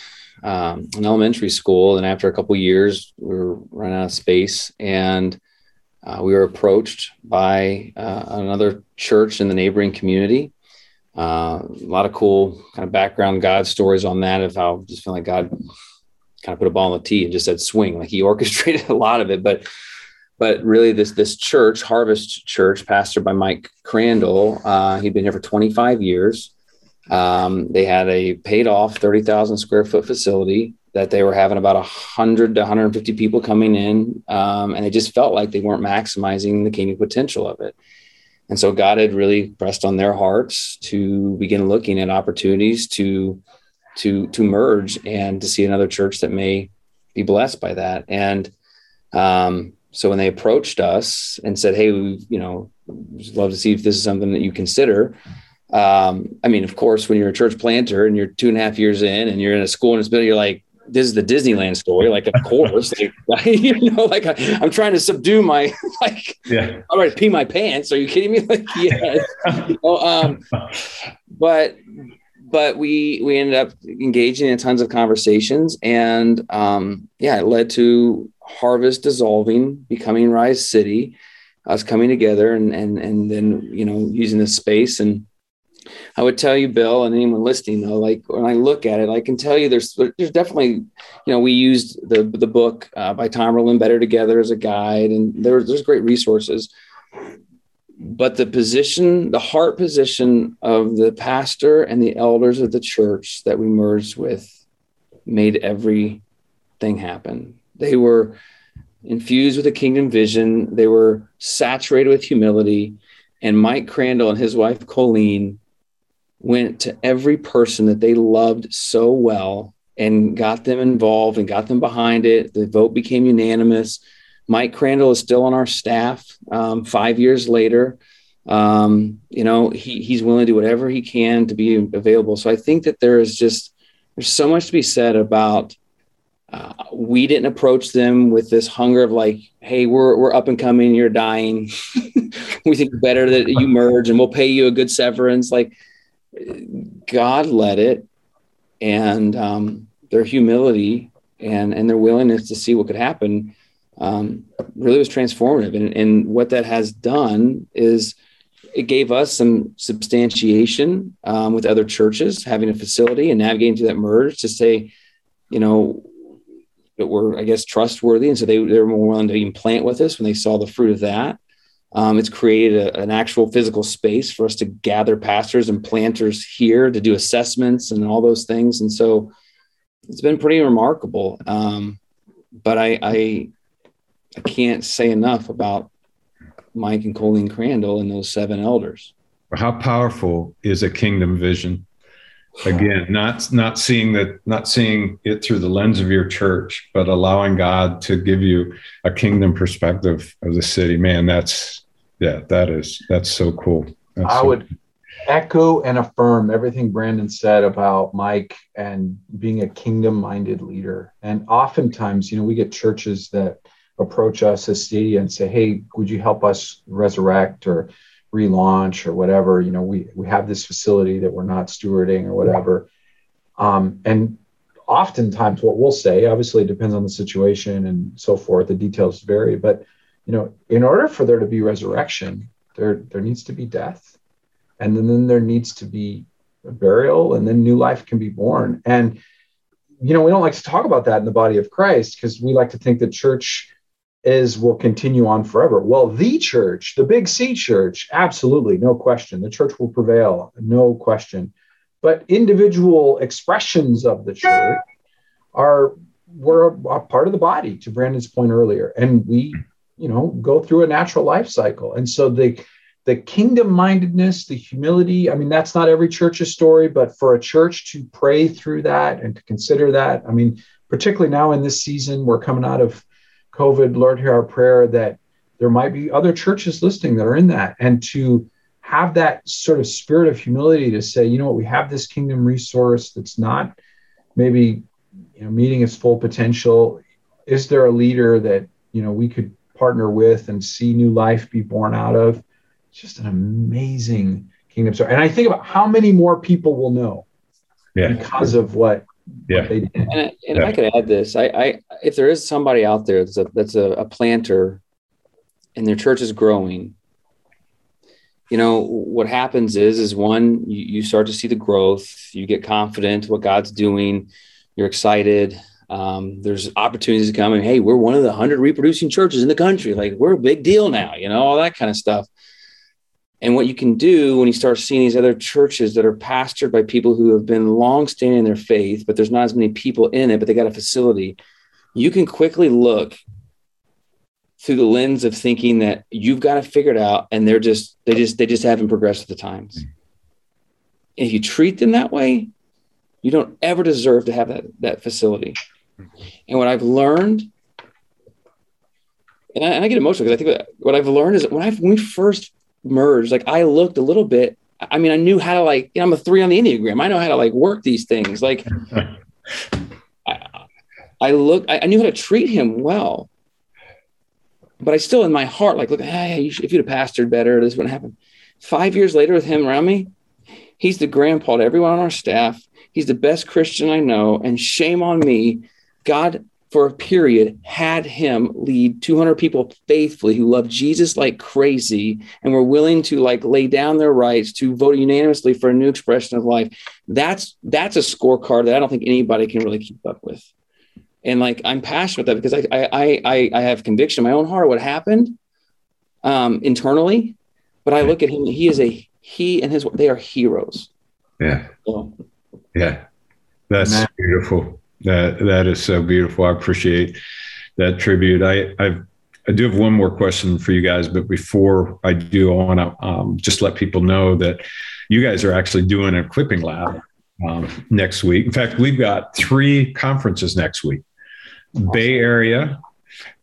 um, an elementary school, and after a couple years, we were running out of space, and uh, we were approached by uh, another church in the neighboring community. Uh, a lot of cool kind of background God stories on that of how just feel like God kind of put a ball on the tee and just said swing. Like he [laughs] orchestrated a lot of it, but but really this this church, Harvest Church, pastored by Mike Crandall, uh, he'd been here for 25 years. Um, they had a paid off 30,000 square foot facility that they were having about 100 to 150 people coming in, um, and they just felt like they weren't maximizing the kingdom potential of it. And so God had really pressed on their hearts to begin looking at opportunities to to to merge and to see another church that may be blessed by that. And um, so when they approached us and said, "Hey, we, you know, love to see if this is something that you consider," um, I mean, of course, when you're a church planter and you're two and a half years in and you're in a school and it's been, you're like, this is the Disneyland story. Like, of course, [laughs] like, [laughs] you know, like I, am trying to subdue my, [laughs] like, yeah, all right, pee my pants. Are you kidding me? Like, yes. you know, um, but but we we ended up engaging in tons of conversations and um, yeah it led to harvest dissolving becoming rise city us coming together and and and then you know using this space and i would tell you bill and anyone listening though like when i look at it i can tell you there's there's definitely you know we used the the book uh, by Tomberlin better together as a guide and there, there's great resources but the position, the heart position of the pastor and the elders of the church that we merged with made everything happen. They were infused with a kingdom vision, they were saturated with humility. And Mike Crandall and his wife, Colleen, went to every person that they loved so well and got them involved and got them behind it. The vote became unanimous Mike Crandall is still on our staff um, five years later. Um, you know, he, he's willing to do whatever he can to be available. So I think that there is just, there's so much to be said about uh, we didn't approach them with this hunger of like, hey, we're, we're up and coming, you're dying. [laughs] we think better that you merge and we'll pay you a good severance. Like God led it and um, their humility and, and their willingness to see what could happen um, really was transformative. And, and what that has done is it gave us some substantiation um, with other churches having a facility and navigating through that merge to say, you know, that we're, I guess, trustworthy. And so they, they were more willing to even plant with us when they saw the fruit of that. Um, it's created a, an actual physical space for us to gather pastors and planters here to do assessments and all those things. And so it's been pretty remarkable. Um, but I, I, I can't say enough about Mike and Colleen Crandall and those seven elders. How powerful is a kingdom vision? Again, not not seeing that, not seeing it through the lens of your church, but allowing God to give you a kingdom perspective of the city. Man, that's yeah, that is that's so cool. That's I so would cool. echo and affirm everything Brandon said about Mike and being a kingdom-minded leader. And oftentimes, you know, we get churches that approach us as Stadia and say, "Hey, would you help us resurrect or relaunch or whatever?" You know, we we have this facility that we're not stewarding or whatever. Um, and oftentimes, what we'll say, obviously, it depends on the situation and so forth. The details vary, but you know, in order for there to be resurrection, there there needs to be death, and then, then there needs to be a burial, and then new life can be born. And you know, we don't like to talk about that in the body of Christ because we like to think that church is will continue on forever. Well, the church, the big C church, absolutely, no question. The church will prevail, no question. But individual expressions of the church are were a part of the body, to Brandon's point earlier. And we you know go through a natural life cycle and so the the kingdom mindedness the humility i mean that's not every church's story but for a church to pray through that and to consider that i mean particularly now in this season we're coming out of covid lord hear our prayer that there might be other churches listening that are in that. And to have that sort of spirit of humility to say you know what we have this kingdom resource that's not maybe you know meeting its full potential. Is there a leader that you know we could partner with and see new life be born out of? It's just an amazing kingdom story. And i think about how many more people will know yeah. because of what yeah. What and, and yeah. if I could add this, I, I, if there is somebody out there that's a that's a, a planter, and their church is growing, you know what happens is is one you, you start to see the growth you get confident what god's doing you're excited um, there's opportunities to come and hey we're one of the 100 reproducing churches in the country like we're a big deal now you know all that kind of stuff and what you can do when you start seeing these other churches that are pastored by people who have been long standing in their faith but there's not as many people in it but they got a facility you can quickly look through the lens of thinking that you've got to figure it out and they're just they just they just haven't progressed with the times. And if you treat them that way you don't ever deserve to have that that facility. And what i've learned and I, and I get emotional because I think what I've learned is when I when we first merged, like I looked a little bit. I mean, I knew how to like. You know, I'm a three on the enneagram. I know how to like work these things. Like, [laughs] I, I look. I, I, knew how to treat him well, but I still in my heart like look, hey, you should, if you'd have pastored better, this wouldn't happen. Five years later with him around me, he's the grandpa to everyone on our staff. He's the best Christian I know, and shame on me. God, for a period, had him lead 200 people faithfully who loved Jesus like crazy and were willing to like lay down their rights to vote unanimously for a new expression of life. That's that's a scorecard that I don't think anybody can really keep up with and like I'm passionate with that because I I I, I have conviction in my own heart what happened um, internally, but I look at him. He is a he and his they are heroes. Yeah. So. Yeah. That's Man. beautiful. That that is so beautiful. I appreciate that tribute. I I've I do have one more question for you guys, but before I do, I want to um, just let people know that you guys are actually doing an equipping lab um, next week. In fact, we've got three conferences next week. Bay Area,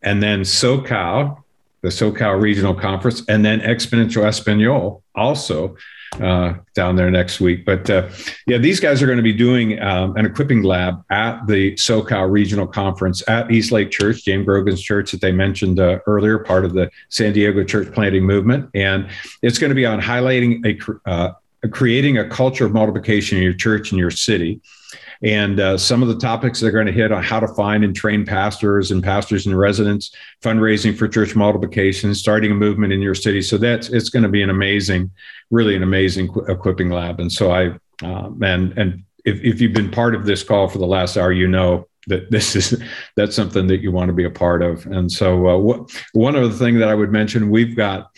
and then SoCal, the SoCal Regional Conference, and then Exponential Espanol also uh, down there next week. But uh, yeah, these guys are going to be doing um, an equipping lab at the SoCal Regional Conference at East Lake Church, James Grogan's church that they mentioned uh, earlier, part of the San Diego church planting movement. And it's going to be on highlighting a, uh, creating a culture of multiplication in your church and your city. And uh, some of the topics they're going to hit on how to find and train pastors and pastors and residents, fundraising for church multiplication, starting a movement in your city. So that's it's going to be an amazing, really an amazing equipping lab. And so I um, and and if, if you've been part of this call for the last hour, you know that [laughs] this is that's something that you want to be a part of. And so uh, one other thing that I would mention, we've got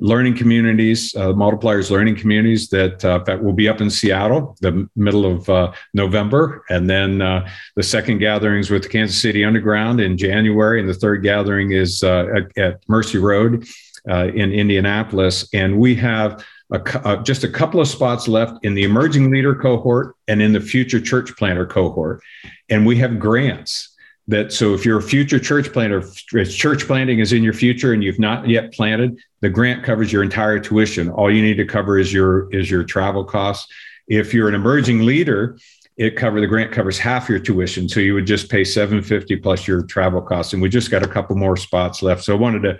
learning communities, uh, multipliers learning communities that uh, that will be up in Seattle the middle of uh, November, and then uh, the second gatherings with the Kansas City Underground in January, and the third gathering is uh, at, at, Mercy Road uh, in Indianapolis, and we have. A, just a couple of spots left in the emerging leader cohort and in the future church planter cohort. And we have grants that so if you're a future church planter, church planting is in your future and you've not yet planted, the grant covers your entire tuition. All you need to cover is your is your travel costs. If you're an emerging leader, it cover the grant covers half your tuition, so you would just pay 750 plus your travel costs. And we just got a couple more spots left, so I wanted to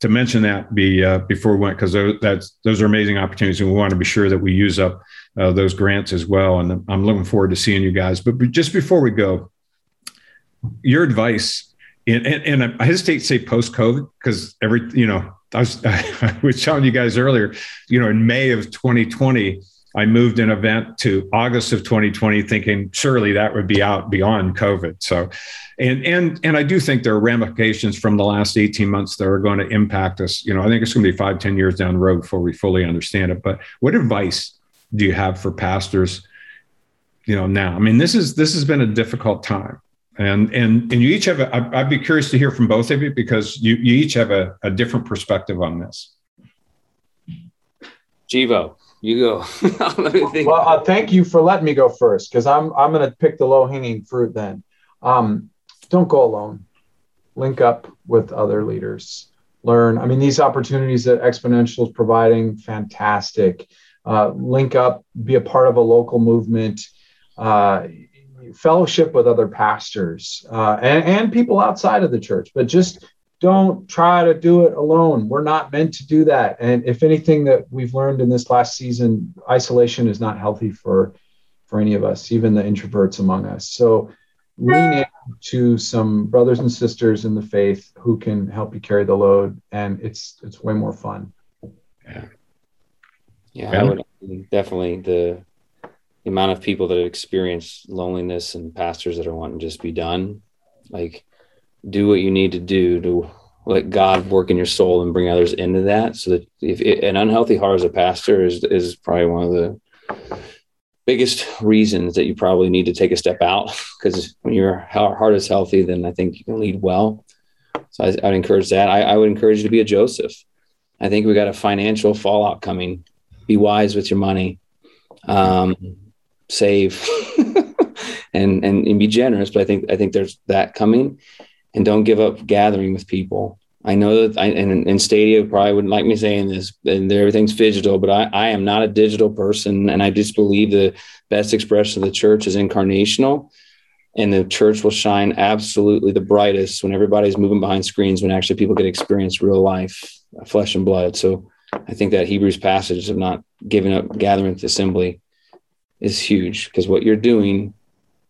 to mention that be uh, before we went because those, that's those are amazing opportunities, and we want to be sure that we use up uh, those grants as well. And I'm looking forward to seeing you guys. But just before we go, your advice, and, and, and I hesitate to say post COVID because every, you know, I was, [laughs] I was telling you guys earlier, you know, in May of 2020, I moved an event to August of 2020, thinking surely that would be out beyond COVID. So, and and and I do think there are ramifications from the last 18 months that are going to impact us. You know, I think it's going to be five, 10 years down the road before we fully understand it. But what advice do you have for pastors? You know, now, I mean, this is this has been a difficult time And and and you each have a. I'd be curious to hear from both of you because you you each have a, a different perspective on this. Chivo, you go. [laughs] well, uh, thank you for letting me go first because I'm I'm going to pick the low hanging fruit. Then, um, don't go alone. Link up with other leaders. Learn. I mean, these opportunities that Exponential is providing, fantastic. Uh, link up. Be a part of a local movement. Uh, fellowship with other pastors uh, and, and people outside of the church, but just don't try to do it alone. We're not meant to do that. And if anything that we've learned in this last season, isolation is not healthy for for any of us, even the introverts among us. So lean in to some brothers and sisters in the faith who can help you carry the load, and it's it's way more fun. Yeah, yeah, I would definitely the the amount of people that experience loneliness and pastors that are wanting to just be done, like do what you need to do to let God work in your soul and bring others into that. So that if it, an unhealthy heart as a pastor is is probably one of the biggest reasons that you probably need to take a step out because when your heart is healthy, then I think you can lead well. So I, would encourage that. I, I would encourage you to be a Joseph. I think we got a financial fallout coming. Be wise with your money. Um, save [laughs] and, and and be generous. But I think I think there's that coming, and don't give up gathering with people. I know that I, and, and Stadia probably wouldn't like me saying this, and everything's digital, but I, I am not a digital person, and I just believe the best expression of the church is incarnational, and the church will shine absolutely the brightest when everybody's moving behind screens, when actually people get experience real life, flesh and blood. So I think that Hebrews passage of not giving up gathering assembly is huge because what you're doing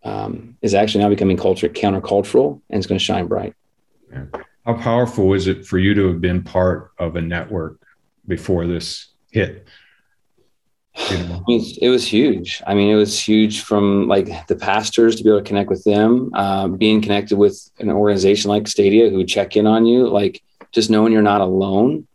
um, is actually now becoming culture countercultural and it's going to shine bright. Yeah. How powerful is it for you to have been part of a network before this hit? You know? it was huge. I mean, it was huge from like the pastors to be able to connect with them, uh, being connected with an organization like Stadia who check in on you, like just knowing you're not alone.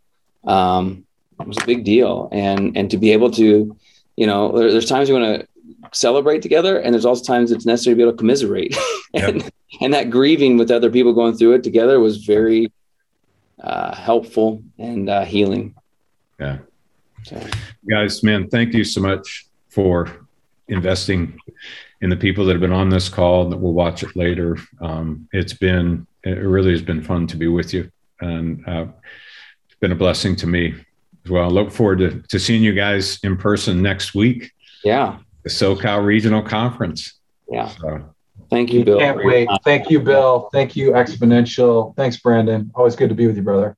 Um, it was a big deal, and and to be able to you know, there, there's times you want to celebrate together, and there's also times it's necessary to be able to commiserate. [laughs] and yep. and that grieving with other people going through it together was very uh, helpful and uh, healing. Yeah. So. Guys, man, thank you so much for investing in the people that have been on this call and that will watch it later. Um, it's been, it really has been fun to be with you. And uh, it's been a blessing to me well. Look forward to, to seeing you guys in person next week. Yeah. The SoCal Regional Conference. Yeah. So. Thank you, Bill. Can't wait. Thank you, Bill. Thank you, Exponential. Thanks, Brandon. Always good to be with you, brother.